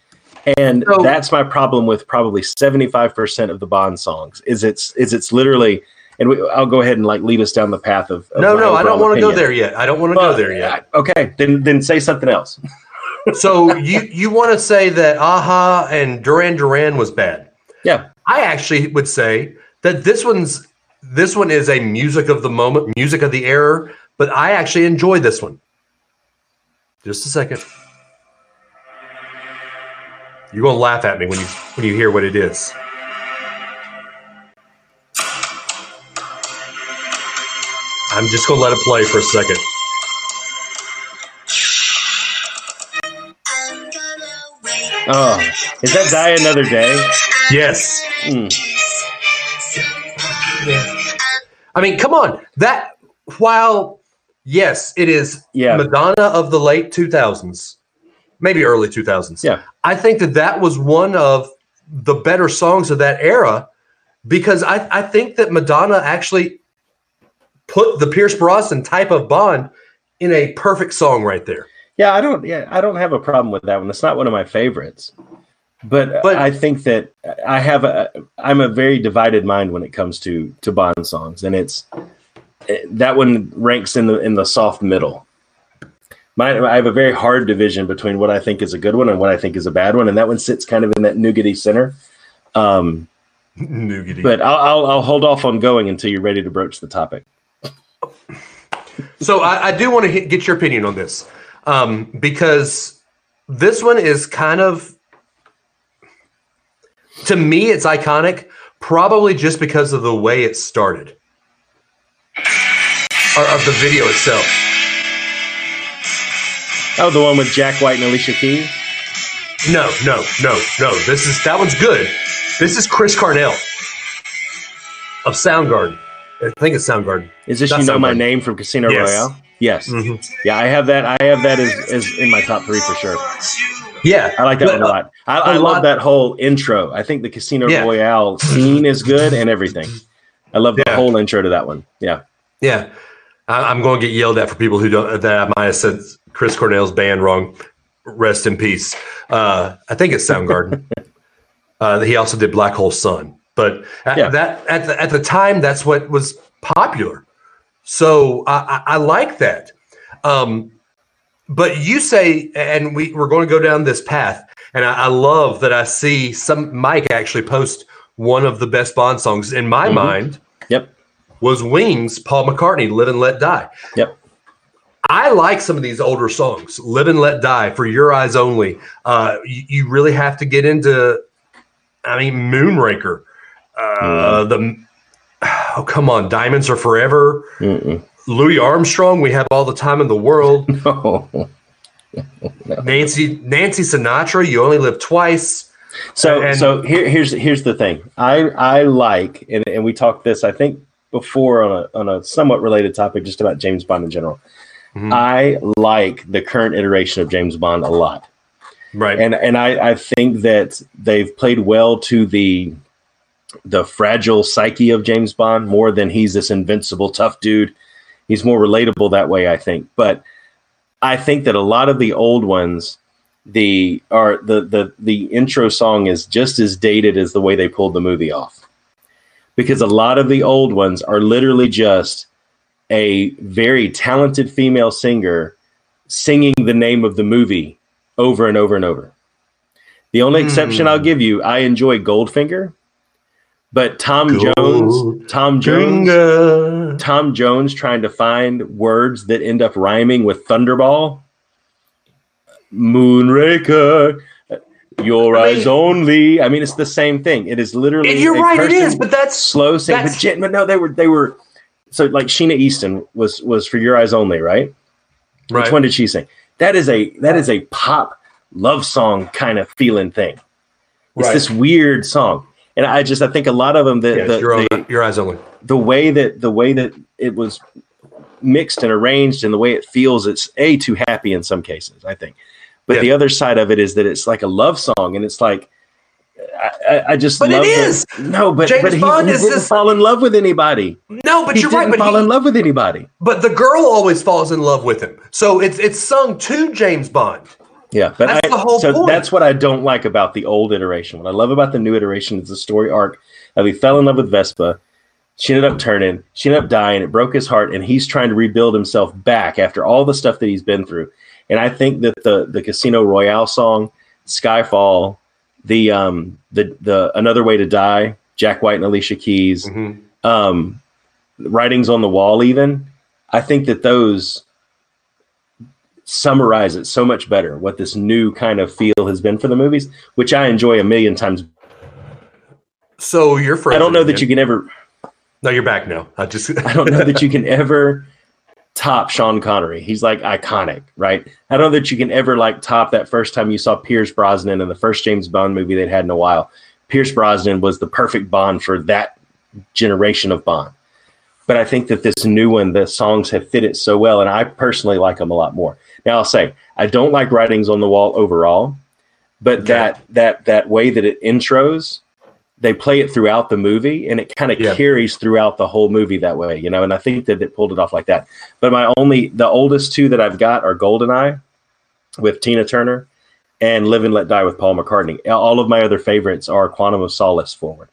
and So- that's my problem with probably seventy five percent of the Bond songs. Is it's is it's literally and we, I'll go ahead and like lead us down the path of. of No, no, I don't want to go there yet. I don't want to go there yet. Okay, then then say something else. so you you want to say that a-ha and Duran Duran was bad? Yeah, I actually would say that this one's this one is a music of the moment, music of the era, but I actually enjoy this one. Just a second. You're gonna laugh at me when you when you hear what it is. I'm just gonna let it play for a second. Oh, is that Die Another Day? Yes. Mm. I mean, come on. That while yes, it is Yeah. Madonna of the late 2000s, maybe early 2000s. Yeah. I think that that was one of the better songs of that era because I, I think that Madonna actually put the Pierce Brosnan type of Bond in a perfect song right there. Yeah, I don't. Yeah, I don't have a problem with that one. It's not one of my favorites, but, uh, But- I think that I have a. I'm a very divided mind when it comes to to Bond songs, and it's that one ranks in the in the soft middle. My, I have a very hard division between what I think is a good one and what I think is a bad one, and that one sits kind of in that nougaty center. Um, Nougaty. but I'll, I'll I'll hold off on going until you're ready to broach the topic. So I, I do want to get your opinion on this um, because this one is kind of, to me, it's iconic, probably just because of the way it started, or of the video itself. Oh, the one with Jack White and Alicia Keys. No, no, no, no. This is that one's good. This is Chris Cornell of Soundgarden. I think it's Soundgarden. Is this Not you know my name from Casino Yes. Royale? Yes. Mhm. Yeah, I have that. I have that as, as in my top three for sure. Yeah, I like that but, one a lot. I, I a love lot- that whole intro. I think the Casino Yeah. Royale scene is good and everything. I love the Yeah. whole intro to that one. Yeah. Yeah, I, I'm going to get yelled at for people who don't that I might have said Chris Cornell's band wrong. Rest in peace. Uh, I think it's Soundgarden. uh, he also did Black Hole Sun, but at Yeah. that at the, at the time, that's what was popular. So I, I, I like that. Um, but you say, and we we're going to go down this path, and I, I love that I see some Mike actually post one of the best Bond songs in my Mhm. mind Yep. was Wings, Paul McCartney, Live and Let Die. Yep. I like some of these older songs, Live and Let Die, For Your Eyes Only. Uh, you, you really have to get into, I mean, Moonraker. Uh, The Oh, come on, Diamonds Are Forever. Mm-mm. Louis Armstrong, We Have All the Time in the World. No. Nancy Nancy Sinatra, You Only Live Twice. So And- so here, here's here's the thing. I I like and, and we talked this I think before on a on a somewhat related topic just about James Bond in general. Mhm. I like the current iteration of James Bond a lot. Right. and and I, I think that they've played well to the the fragile psyche of James Bond more than he's this invincible tough dude. He's more relatable that way, I think. But I think that a lot of the old ones, the are the the the intro song is just as dated as the way they pulled the movie off. Because a lot of the old ones are literally just a very talented female singer singing the name of the movie over and over and over. The only exception Hmm. I'll give you, I enjoy Goldfinger, but Tom Gold- Jones, Tom Jones, Finger. Tom Jones trying to find words that end up rhyming with Thunderball, Moonraker, Your I mean- Eyes Only. I mean, it's the same thing. It is literally. You're right, it is, but that's slow sing. But, but no, they were they were. So like Sheena Easton was was for Your Eyes Only, right? right. Which one did she sing? That is a that is a pop love song kind of feeling thing. It's Right. this weird song, and I just I think a lot of them the Yes, the, your, own- the, your eyes only. the way that the way that it was mixed and arranged and the way it feels, it's a too happy in some cases. I think, but Yeah. the other side of it is that it's like a love song, and it's like. I, I- just But it is! no, but James but he, Bond he is didn't this- fall in love with anybody. No, but he you're didn't right. But fall he- in love with anybody. But the girl always falls in love with him. So it's it's sung to James Bond. Yeah, but That's I, the whole so point. that's what I don't like about the old iteration. What I love about the new iteration is the story arc of he fell in love with Vesper. She ended up turning. She ended up dying. It broke his heart, and he's trying to rebuild himself back after all the stuff that he's been through. And I think that the the Casino Royale song, Skyfall, the um the the Another Way to Die, Jack White and Alicia Keys, Mhm. um, writings on the wall. Even I think that those summarize it so much better what this new kind of feel has been for the movies, which I enjoy a million times. So you're frozen. I don't know that you can ever. No, you're back now. I just. I don't know that you can ever top Sean Connery. He's like iconic, right? I don't know that you can ever like top that first time you saw Pierce Brosnan in the first James Bond movie they'd had in a while. Pierce Brosnan was the perfect Bond for that generation of Bond. But I think that this new one, the songs have fit it so well, and I personally like them a lot more. Now I'll say I don't like writings on the wall overall, but Okay. that that that way that it intros, they play it throughout the movie, and it kind of Yeah. carries throughout the whole movie that way, you know. And I think that it pulled it off like that. But my only, the oldest two that I've got are Goldeneye with Tina Turner and Live and Let Die with Paul McCartney. All of my other favorites are Quantum of Solace forward.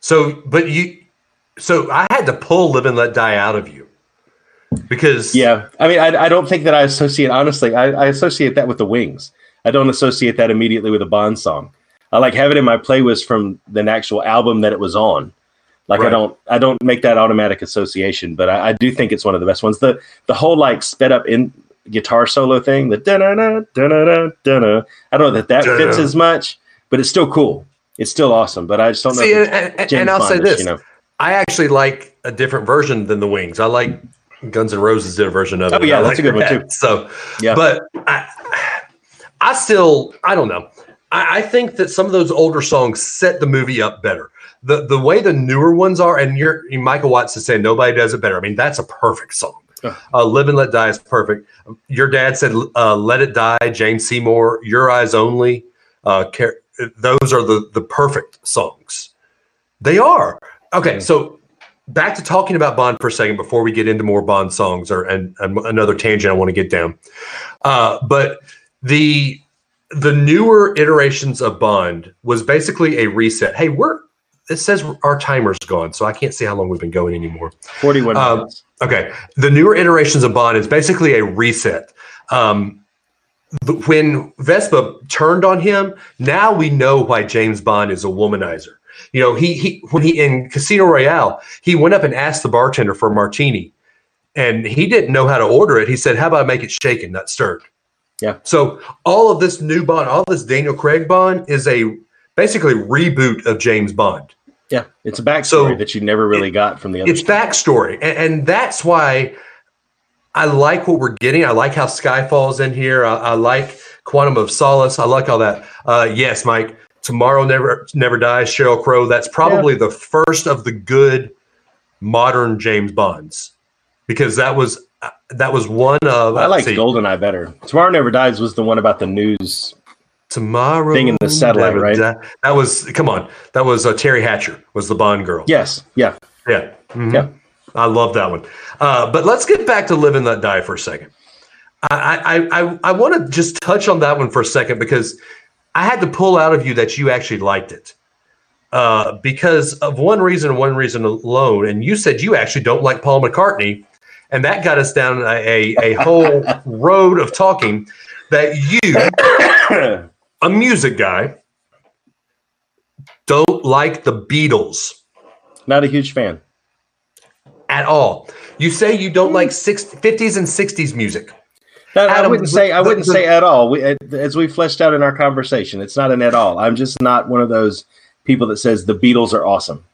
So, but you. So I had to pull "Live and Let Die" out of you because Yeah, I mean, I, I don't think that I associate honestly. I, I associate that with the Wings. I don't associate that immediately with a Bond song. I like have it in my playlist from the actual album that it was on. Like I don't I don't make that automatic association, but I, I do think it's one of the best ones. The the whole like sped up in guitar solo thing, the da da da da da da. I don't know that that fits as much, but it's still cool. It's still awesome, but I just don't know. See, if and, and, and I'll say this: you know. I actually like a different version than the Wings. I like Guns N' Roses did a version of oh, it. Oh, yeah, I that's like a good one, that. too. So, Yeah. but I, I still, I don't know. I, I think that some of those older songs set the movie up better. The the way the newer ones are, and you're Michael Watts is saying nobody does it better. I mean, that's a perfect song. Uh, Live and Let Die is perfect. Your dad said, uh, "Let It Die." Jane Seymour, "Your Eyes Only." Uh, Car- those are the the perfect songs. They are okay. So back to talking about Bond for a second before we get into more Bond songs or and, and another tangent I want to get down. Uh, but the the newer iterations of Bond was basically a reset. Hey, we're it says our timer's gone, so I can't see how long we've been going anymore. Forty one Um, minutes. Okay, the newer iterations of Bond is basically a reset. Um, when Vesper turned on him, now we know why James Bond is a womanizer. You know, he he when he in Casino Royale, he went up and asked the bartender for a martini, and he didn't know how to order it. He said, "How about I make it shaken, not stirred?" Yeah. So all of this new Bond, all this Daniel Craig Bond, is a basically reboot of James Bond. Yeah, it's a backstory so that you never really got from the other. It's backstory, and, and that's why I like what we're getting. I like how Skyfall's in here. I, I like Quantum of Solace. I like all that. Uh, yes, Mike. Tomorrow never never dies. Sheryl Crow. That's probably the first of the good modern James Bonds, because that was that was one of. I like Goldeneye better. Tomorrow Never Dies was the one about the news. Tomorrow thing in the satellite, right? That was come on. That was uh, Teri Hatcher was the Bond girl. Yes, yeah, Yeah. Mhm. Yeah. I love that one. Uh, but let's get back to Live and Let Die for a second. I, I, I, I want to just touch on that one for a second because I had to pull out of you that you actually liked it. Uh, because of one reason and one reason alone. And you said you actually don't like Paul McCartney. And that got us down a, a, a whole road of talking that you, a music guy, don't like the Beatles not a huge fan. at all. You say you don't like six, 50s and 60s music. No, I wouldn't say. I wouldn't the- say at all. We, as we fleshed out in our conversation, it's not an at all. I'm just not one of those people that says the Beatles are awesome.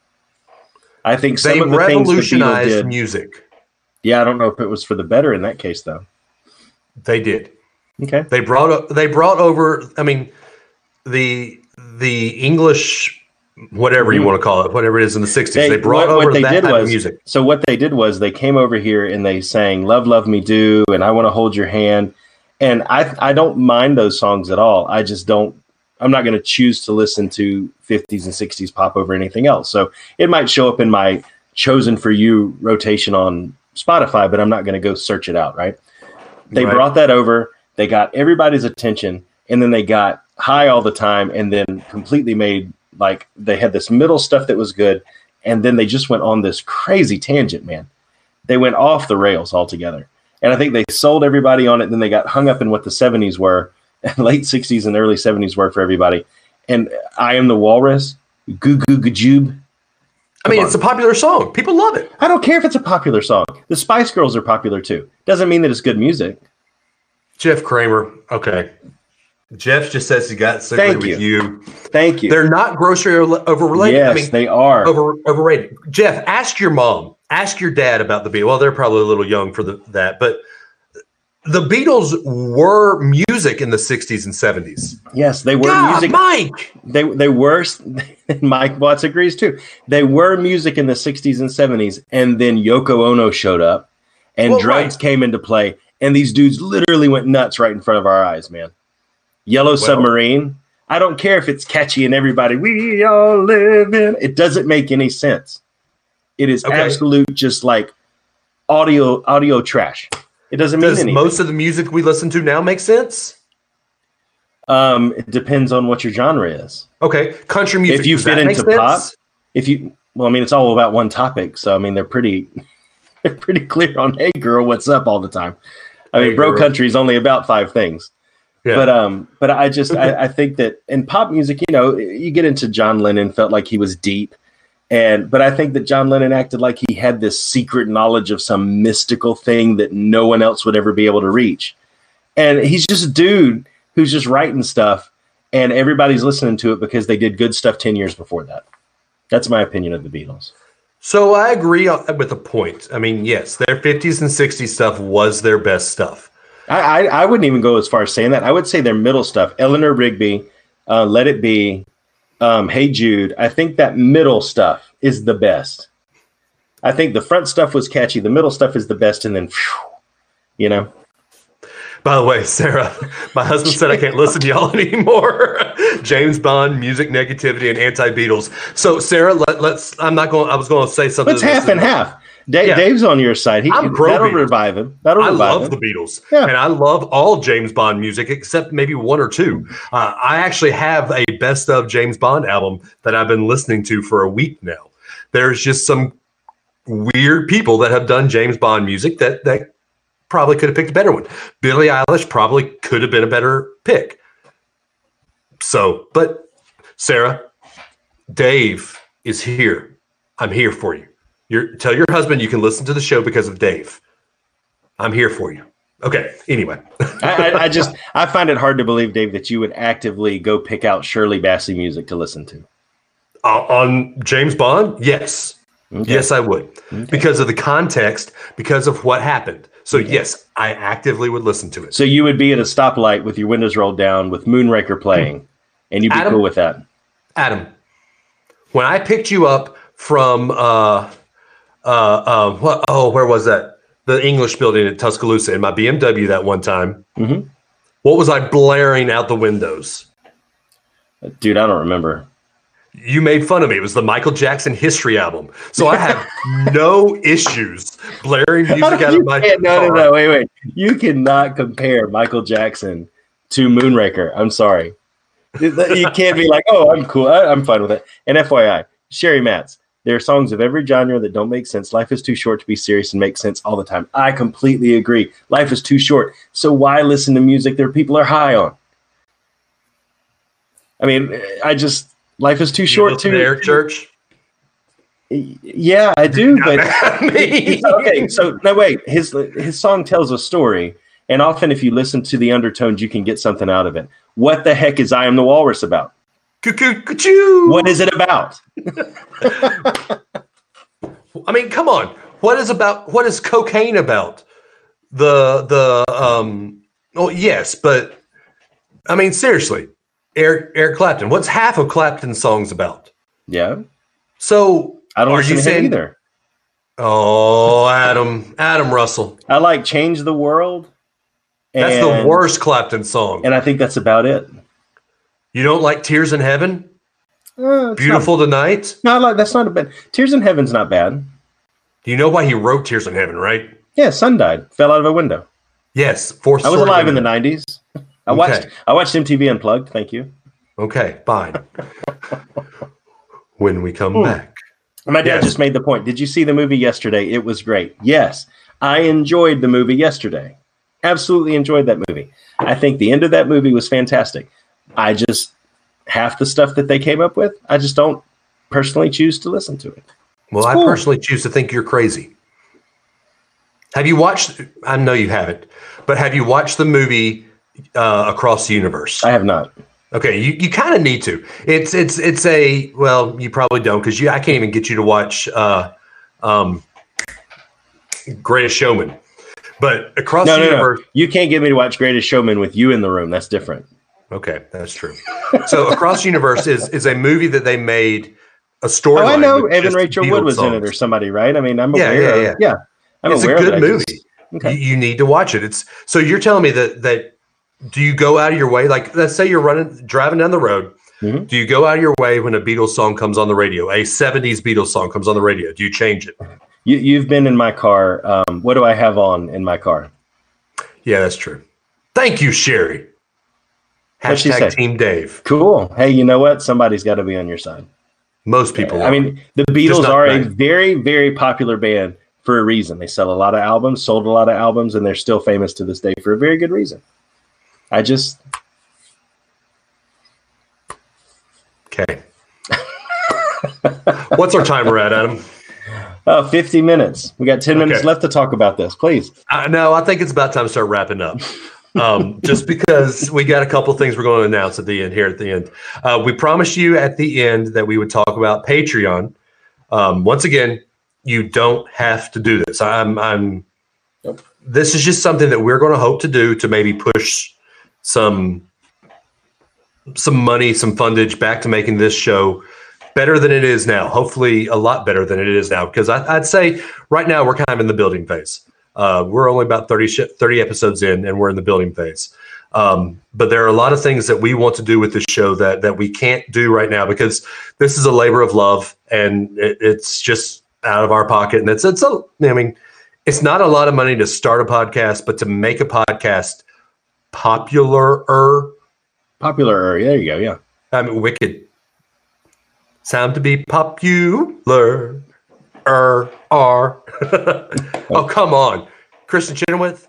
I think some of the things the Beatles revolutionized did. music. Yeah, I don't know if it was for the better in that case, though. They did. Okay. They brought o- they brought over. I mean, the the English, whatever you Mhm. want to call it, whatever it is in the 60s. They, brought what, over what they that did type was of music. so what they did was they came over here and they sang "Love, Love Me Do" and "I Want to Hold Your Hand," and I I don't mind those songs at all. I just don't. I'm not going to choose to listen to 50s and 60s pop over anything else. So it might show up in my chosen for you rotation on Spotify, but I'm not going to go search it out. Right? They Right. brought that over. They got everybody's attention, and then they got high all the time, and then completely made like they had this middle stuff that was good, and then they just went on this crazy tangent, man. They went off the rails altogether. And I think they sold everybody on it. Then they got hung up in what the 70s were, late 60s and early 70s were for everybody. And I Am the Walrus, Goo Goo Gajoob. I mean, Come it's a popular song. People love it. I don't care if it's a popular song. The Spice Girls are popular too. Doesn't mean that it's good music. Jeff Kramer. Okay. Jeff just says he got sickly Thank with you. you. Thank you. They're not grocery overrated. yes, I mean, they are. over overrated. Jeff, ask your mom, ask your dad about the Beatles. Well, they're probably a little young for the, that, but the Beatles were music in the 60s and 70s. yes, they were God, music. Mike. They they were. Mike Watts agrees too. They were music in the '60s and '70s, and then Yoko Ono showed up, and Well, drugs right. came into play, and these dudes literally went nuts right in front of our eyes, man. Yellow Submarine. I don't care if it's catchy and everybody we all live in. It doesn't make any sense. It is Okay. absolute, just like audio audio trash. It doesn't mean Does anything. most of the music we listen to now make sense? um, it depends on what your genre is. Okay, country music. If you fit into pop, sense? if you well, I mean, it's all about one topic. So I mean, they're pretty they're pretty clear on "Hey, girl, what's up?" all the time. I mean, Hey, bro, girl. country is only about five things. Yeah. But um, but I just I, I think that in pop music, you know, you get into John Lennon, felt like he was deep, and but I think that John Lennon acted like he had this secret knowledge of some mystical thing that no one else would ever be able to reach, and he's just a dude who's just writing stuff, and everybody's listening to it because they did good stuff ten years before that. That's my opinion of the Beatles. So I agree with the point. I mean, yes, their 50s and 60s stuff was their best stuff. I, I, I wouldn't even go as far as saying that. I would say their middle stuff, Eleanor Rigby, uh, Let It Be, um, Hey Jude. I think that middle stuff is the best. I think the front stuff was catchy. The middle stuff is the best, and then, you know, By the way, Sarah, my husband said I can't listen to y'all anymore. James Bond, music negativity, and anti Beatles. So, Sarah, let, let's. I'm not going. I was going to say something. it's half and half. Dave, Yeah. Dave's on your side. He, I'm pro that'll Beatles. revive him. That'll I revive love him. the Beatles, Yeah. and I love all James Bond music except maybe one or two. Uh, I actually have a best of James Bond album that I've been listening to for a week now. There's just some weird people that have done James Bond music that that probably could have picked a better one. Billie Eilish probably could have been a better pick. So, but Sarah, Dave is here. I'm here for you. You're, tell your husband you can listen to the show because of Dave. I'm here for you. Okay. Anyway, I, I, I just I find it hard to believe, Dave, that you would actively go pick out Shirley Bassey music to listen to. uh, on James Bond, yes, Okay. yes, I would because of the context, because of what happened. So yes, I actively would listen to it. So you would be at a stoplight with your windows rolled down with Moonraker playing, and you'd be Adam? cool with that. Adam, when I picked you up from uh, uh, uh, what? Oh, where was that? The English building at Tuscaloosa in my BMW that one time. Mhm. What was I blaring out the windows? Dude, I don't remember. You made fun of me. It was the Michael Jackson History album. So I have no issues blaring music out of my can't- no, no, no, wait, wait. You cannot compare Michael Jackson to Moonraker. I'm sorry. You can't be like, oh, I'm cool. I, I'm fine with it. And FYI, Sherry Matz, there are songs of every genre that don't make sense. Life is too short to be serious and make sense all the time. I completely agree. Life is too short. So why listen to music that people are high on? I mean, I just life is too You short to Air Church. Yeah, I do, but okay, so no wait, his his song tells a story, and often if you listen to the undertones, you can get something out of it. What the heck is "I Am the Walrus" about? What is it about? I mean, come on. What is about? What is cocaine about? The the um. Oh yes, but I mean seriously, Eric Eric Clapton. What's half of Clapton's songs about? Yeah, So I don't Are you saying- either. oh, Adam Adam Russell. I like "Change the World." That's the worst Clapton song. and I think that's about it. You don't like Tears in Heaven? Uh, Beautiful tonight. Not, not like that's not a bad. Tears in Heaven's not bad. Do you know why he wrote Tears in Heaven? Right? Yeah, son died, fell out of a window. Yes. Fourth. I was alive in the '90s. I watched I watched MTV Unplugged. Thank you. Okay, fine. when we come Hmm. back, My dad Yes. just made the point. Did you see the movie yesterday? It was great. Yes, I enjoyed the movie yesterday. Absolutely enjoyed that movie. I think the end of that movie was fantastic. I just half the stuff that they came up with, I just don't personally choose to listen to it. Well, I personally choose to think you're crazy. Have you watched? I know you haven't, but have you watched the movie uh, Across the Universe? I have not. Okay, you, you kind of need to. It's it's it's a well, you probably don't because you I can't even get you to watch uh, um, Greatest Showman. But Across No, the no, no. Universe, You can't get me to watch Greatest Showman with you in the room. That's different. Okay, that's true. So Across the Universe is is a movie that they made a story. Oh, I know. Evan Rachel Wood was in it or somebody, right? I mean, I'm Yeah, aware. yeah, of, yeah. yeah. I'm It's a good movie. Okay. You, you need to watch it. It's so you're telling me that that do you go out of your way? Like let's say you're running driving down the road. Mhm. Do you go out of your way when a Beatles song comes on the radio? A 70s Beatles song comes on the radio. Do you change it? You, you've been in my car. Um, what do I have on in my car? Yeah, that's true. Thank you, Sherry. Hashtag? Team Dave. Cool. Hey, you know what? Somebody's got to be on your side. Most people. I are. mean, the Beatles are a very, very popular band for a reason. They sell a lot of albums, sold a lot of albums, and they're still famous to this day for a very good reason. I just, okay. What's our timer at, Adam? oh, 50 minutes. We got 10 minutes Okay. left to talk about this. Please. I, no, I think it's about time to start wrapping up. Um, just because we got a couple things we're going to announce at the end here at the end. Uh, we promised you at the end that we would talk about Patreon. Um, once again, you don't have to do this. I'm, I'm. Nope. This is just something that we're going to hope to do to maybe push some some money, some fundage back to making this show better than it is now. Hopefully, a lot better than it is now. Because I, I'd say right now we're kind of in the building phase. Uh, we're only about 30, sh- 30 episodes in, and we're in the building phase. Um, but there are a lot of things that we want to do with this show that that we can't do right now because this is a labor of love, and it, it's just out of our pocket. And it's it's a, I mean, it's not a lot of money to start a podcast, but to make a podcast popular Popular. There you go. Yeah. I mean, wicked. Sound to be popular. Er, are. oh, come on. Kristin Chenoweth.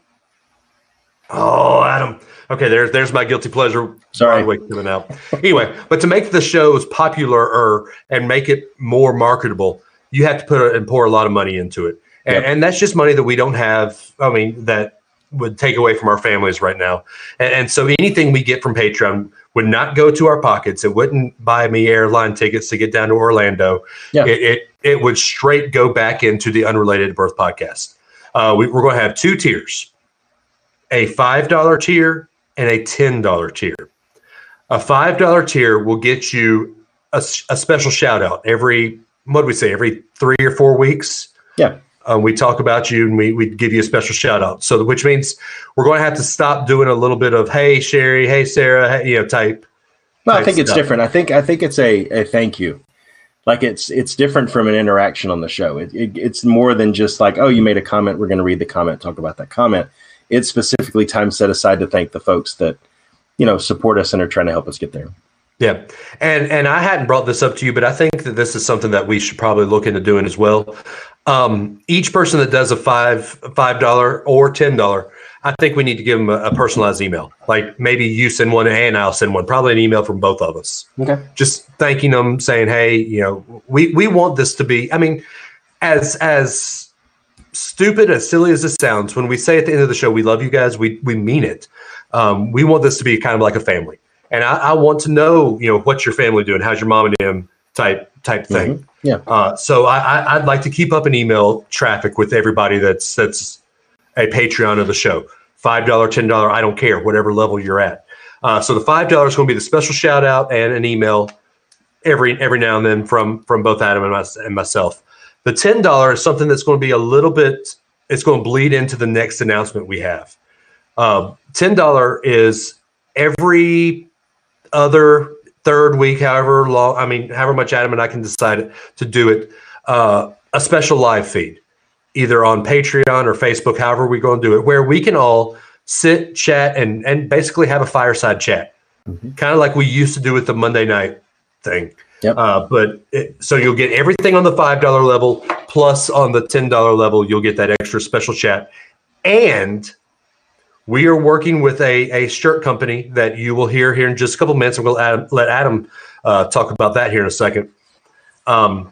Oh, Adam. Okay, there's there's my guilty pleasure. Sorry. Coming out. Anyway, but to make the shows popular and make it more marketable, you have to put a, and pour a lot of money into it, and, Yep. and that's just money that we don't have. I mean, that would take away from our families right now. And, and so anything we get from Patreon would not go to our pockets. It wouldn't buy me airline tickets to get down to Orlando. Yeah. It, it it would straight go back into the unrelated birth podcast. Uh, we, we're going to have two tiers: a five dollar tier and a ten dollar tier. A five dollar tier will get you a special shout out every what do we say every three or four weeks. Yeah. Uh, we talk about you and we, we give you a special shout out. So, which means we're going to have to stop doing a little bit of "Hey Sherry," "Hey Sarah," hey, you know, type. No, I type think it's different. I think I think it's a, a thank you. Like it's it's different from an interaction on the show. It, it, it's more than just like, oh, you made a comment. We're going to read the comment, talk about that comment. It's specifically time set aside to thank the folks that you know support us and are trying to help us get there. Yeah, and and I hadn't brought this up to you, but I think that this is something that we should probably look into doing as well. Um, each person that does a five five dollar or ten dollar, I think we need to give them a, a personalized email. Like maybe you send one and I'll send one. Probably an email from both of us. Okay. Just thanking them, saying, "Hey, you know, we we want this to be." I mean, as as stupid as silly as this sounds, when we say at the end of the show, "We love you guys," we we mean it. Um, we want this to be kind of like a family, and I, I want to know, you know, what's your family doing? How's your mom and him? Type type thing. Yeah. Uh, so I, I'd like to keep up an email traffic with everybody that's that's a Patreon of the show. Five dollar, ten dollar, I don't care, whatever level you're at. Uh, so the five dollars is going to be the special shout out and an email every every now and then from from both Adam and, my, and myself. The ten dollar is something that's going to be a little bit. It's going to bleed into the next announcement we have. Um, ten dollar is every other third week, however long. I mean, however much Adam and I can decide to do it. Uh, a special live feed, either on Patreon or Facebook, however we're going to do it, where we can all sit, chat, and and basically have a fireside chat, kind of like we used to do with the Monday night thing. Yep. Uh, but it, so you'll get everything on the five dollar level, plus on the ten dollar level, you'll get that extra special chat, and we are working with a, a shirt company that you will hear here in just a couple minutes, we'll let Adam uh, talk about that here in a second. Um,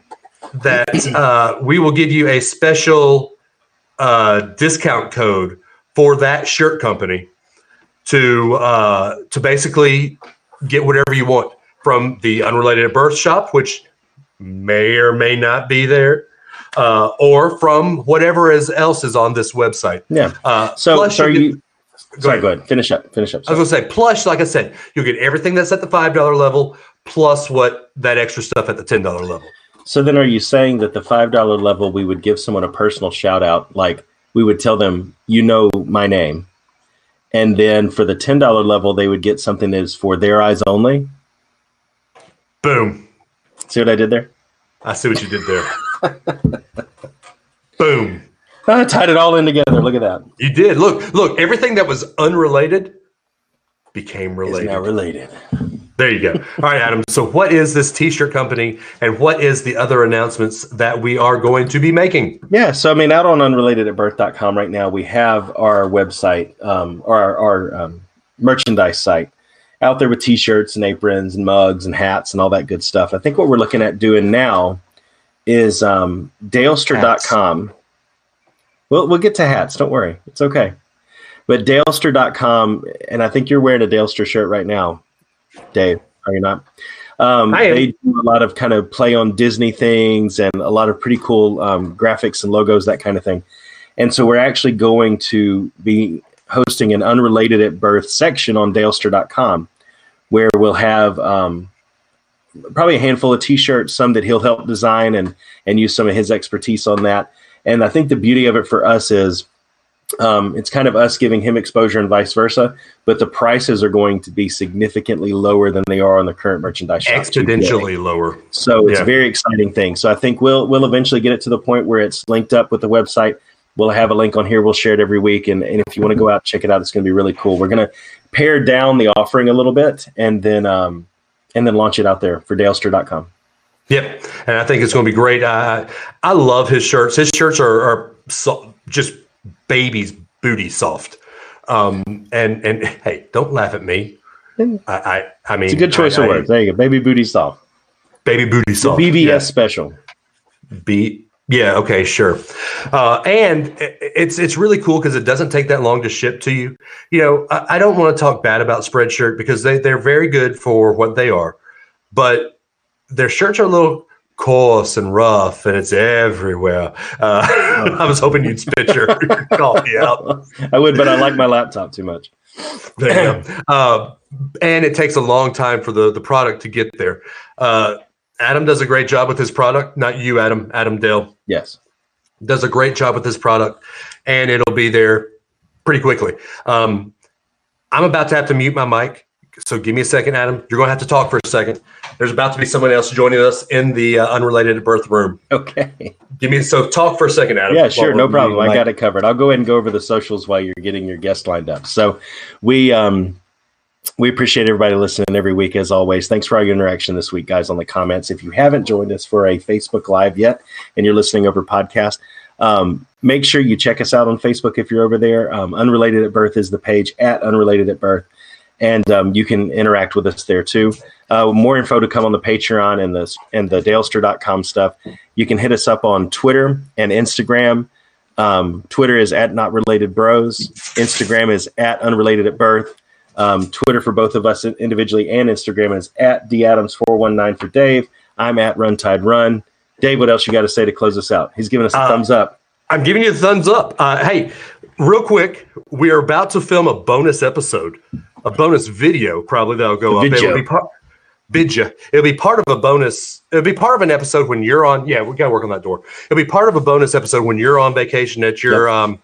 that uh, we will give you a special uh, discount code for that shirt company to uh, to basically get whatever you want from the unrelated birth shop, which may or may not be there, uh, or from whatever is else is on this website. Yeah. Uh, So, so are you get- sorry, go ahead. Finish up. Finish up. I was gonna say, plus, like I said, you'll get everything that's at the five dollar level, plus what that extra stuff at the ten dollar level. So then, are you saying that the five dollar level we would give someone a personal shout out, like we would tell them, you know my name, and then for the ten dollar level they would get something that is for their eyes only? Boom! See what I did there? I see what you did there. Boom! I tied it all in together. Look at that. You did. Look, look. Everything that was unrelated became It's related. now related. There you go. All right, Adam. So, what is this T-shirt company, and what is the other announcements that we are going to be making? Yeah, so I mean, out on unrelatedatbirth.com right now, we have our website, um, or our, our um, merchandise site out there with t-shirts and aprons and mugs and hats and all that good stuff. I think what we're looking at doing now is um, dalester.com. We'll, we'll get to hats. Don't worry. It's okay. But dalester.com, and I think you're wearing a Dalester shirt right now, Dave. Are you not? Um, they do a lot of kind of play on Disney things and a lot of pretty cool um, graphics and logos, that kind of thing. And so we're actually going to be hosting an unrelated at birth section on dalester.com where we'll have um, probably a handful of t-shirts, some that he'll help design and, and use some of his expertise on that. And I think the beauty of it for us is um, it's kind of us giving him exposure and vice versa, but the prices are going to be significantly lower than they are on the current merchandise. Exponentially lower. So it's Yeah. a very exciting thing. So I think we'll we'll eventually get it to the point where it's linked up with the website. We'll have a link on here. We'll share it every week, and, and if you want to go out check it out, it's going to be really cool. We're going to pare down the offering a little bit, and then um, and then launch it out there for Dalester.com. Yep, and I think it's going to be great. I I love his shirts. His shirts are, are so, just baby's booty soft. Um, and and hey, don't laugh at me. I I, I mean, It's a good choice I, of I- words. There you go, baby booty soft, Baby booty the soft. BBS Yeah. special. B. Yeah. Okay. Sure. Uh, and it's it's really cool because it doesn't take that long to ship to you. You know, I, I don't want to talk bad about Spreadshirt because they they're very good for what they are, but their shirts are a little coarse and rough, and it's everywhere. Uh, I was hoping you'd spit your coffee out. I would, but I like my laptop too much. There. Uh, and it takes a long time for the the product to get there. Uh, Adam does a great job with his product. Not you, Adam. Adam Dale Yes. does a great job with this product, and it'll be there pretty quickly. Um, I'm about to have to mute my mic, so give me a second, Adam. You're going to have to talk for a second. There's about to be someone else joining us in the uh, unrelated birth room. Okay. Give me so talk for a second, Adam. Yeah, sure, no problem. I got it covered. I'll go ahead and go over the socials while you're getting your guest lined up. So, we um, we appreciate everybody listening every week as always. Thanks for all your interaction this week, guys, on the comments. If you haven't joined us for a Facebook Live yet, and you're listening over podcast, um, make sure you check us out on Facebook if you're over there. Um, Unrelated at Birth is the page at Unrelated at Birth, and um, you can interact with us there too. Uh, more info to come on the Patreon and the and the Dalester.com stuff. You can hit us up on Twitter and Instagram. Um, Twitter is at Not Related Bros. Instagram is at Unrelated at Birth. Um, Twitter for both of us individually and Instagram is at dadams419 for Dave. I'm at Run Tide Run. Dave, what else you got to say to close us out? He's giving us a Uh, thumbs up. I'm giving you a thumbs up. Uh, hey, real quick, we are about to film a bonus episode, a bonus video, probably that'll go up. It'll be part. Vidya. It'll be part of a bonus. It'll be part of an episode when you're on. Yeah, we got to work on that door. It'll be part of a bonus episode when you're on vacation at your um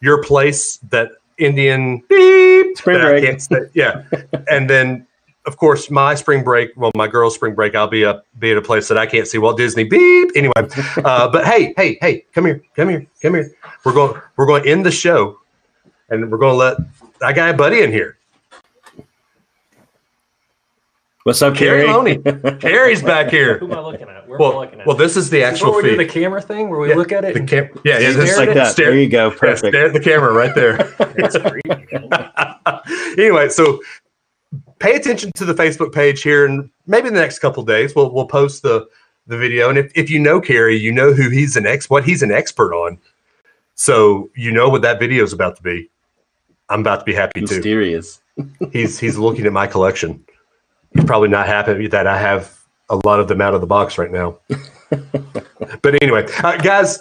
your place that Indian beep Spring that break. Yeah, and then of course my spring break. Well, my girl's spring break. I'll be up be at a place that I can't see Walt Disney. Beep. Anyway, uh, but hey, hey, hey, come here, come here, come here. We're going. We're going to end the show, and we're going to let I got a buddy in here. What's up, Carrie Carrie? Loney. Carrie's back here. Who am I looking at? Where am I Well, looking at? well, this is the Is this actual where we do feed. the camera thing where we Yeah, look at it. The and- cam- yeah, yeah, Stare just like it? that. Stare- there you go. Yeah, Perfect. stare at the camera right there. Anyway, so pay attention to the Facebook page here, and maybe in the next couple days we'll we'll post the the video. And if, if you know Carrie, you know who he's an ex what he's an expert on. So you know what that video is about to be. I'm about to be happy too. Mysterious. He's he's looking at my collection. He's probably not happy that I have a lot of them out of the box right now. but anyway, uh, guys,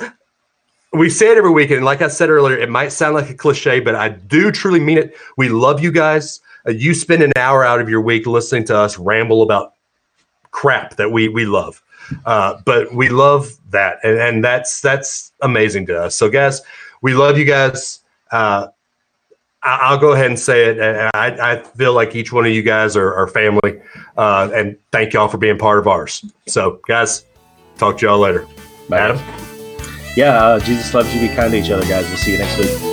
we say it every week, and like I said earlier, it might sound like a cliche, but I do truly mean it. We love you guys. Uh, you spend an hour out of your week listening to us ramble about crap that we we love, uh, but we love that, and, and that's that's amazing to us. So, guys, we love you guys. Uh, I'll go ahead and say it. and I, I feel like each one of you guys are, are family, uh, and thank y'all for being part of ours. So, guys, talk to y'all later. Bye. Adam. Yeah, uh, Jesus loves you. Be kind to each other, guys. We'll see you next week.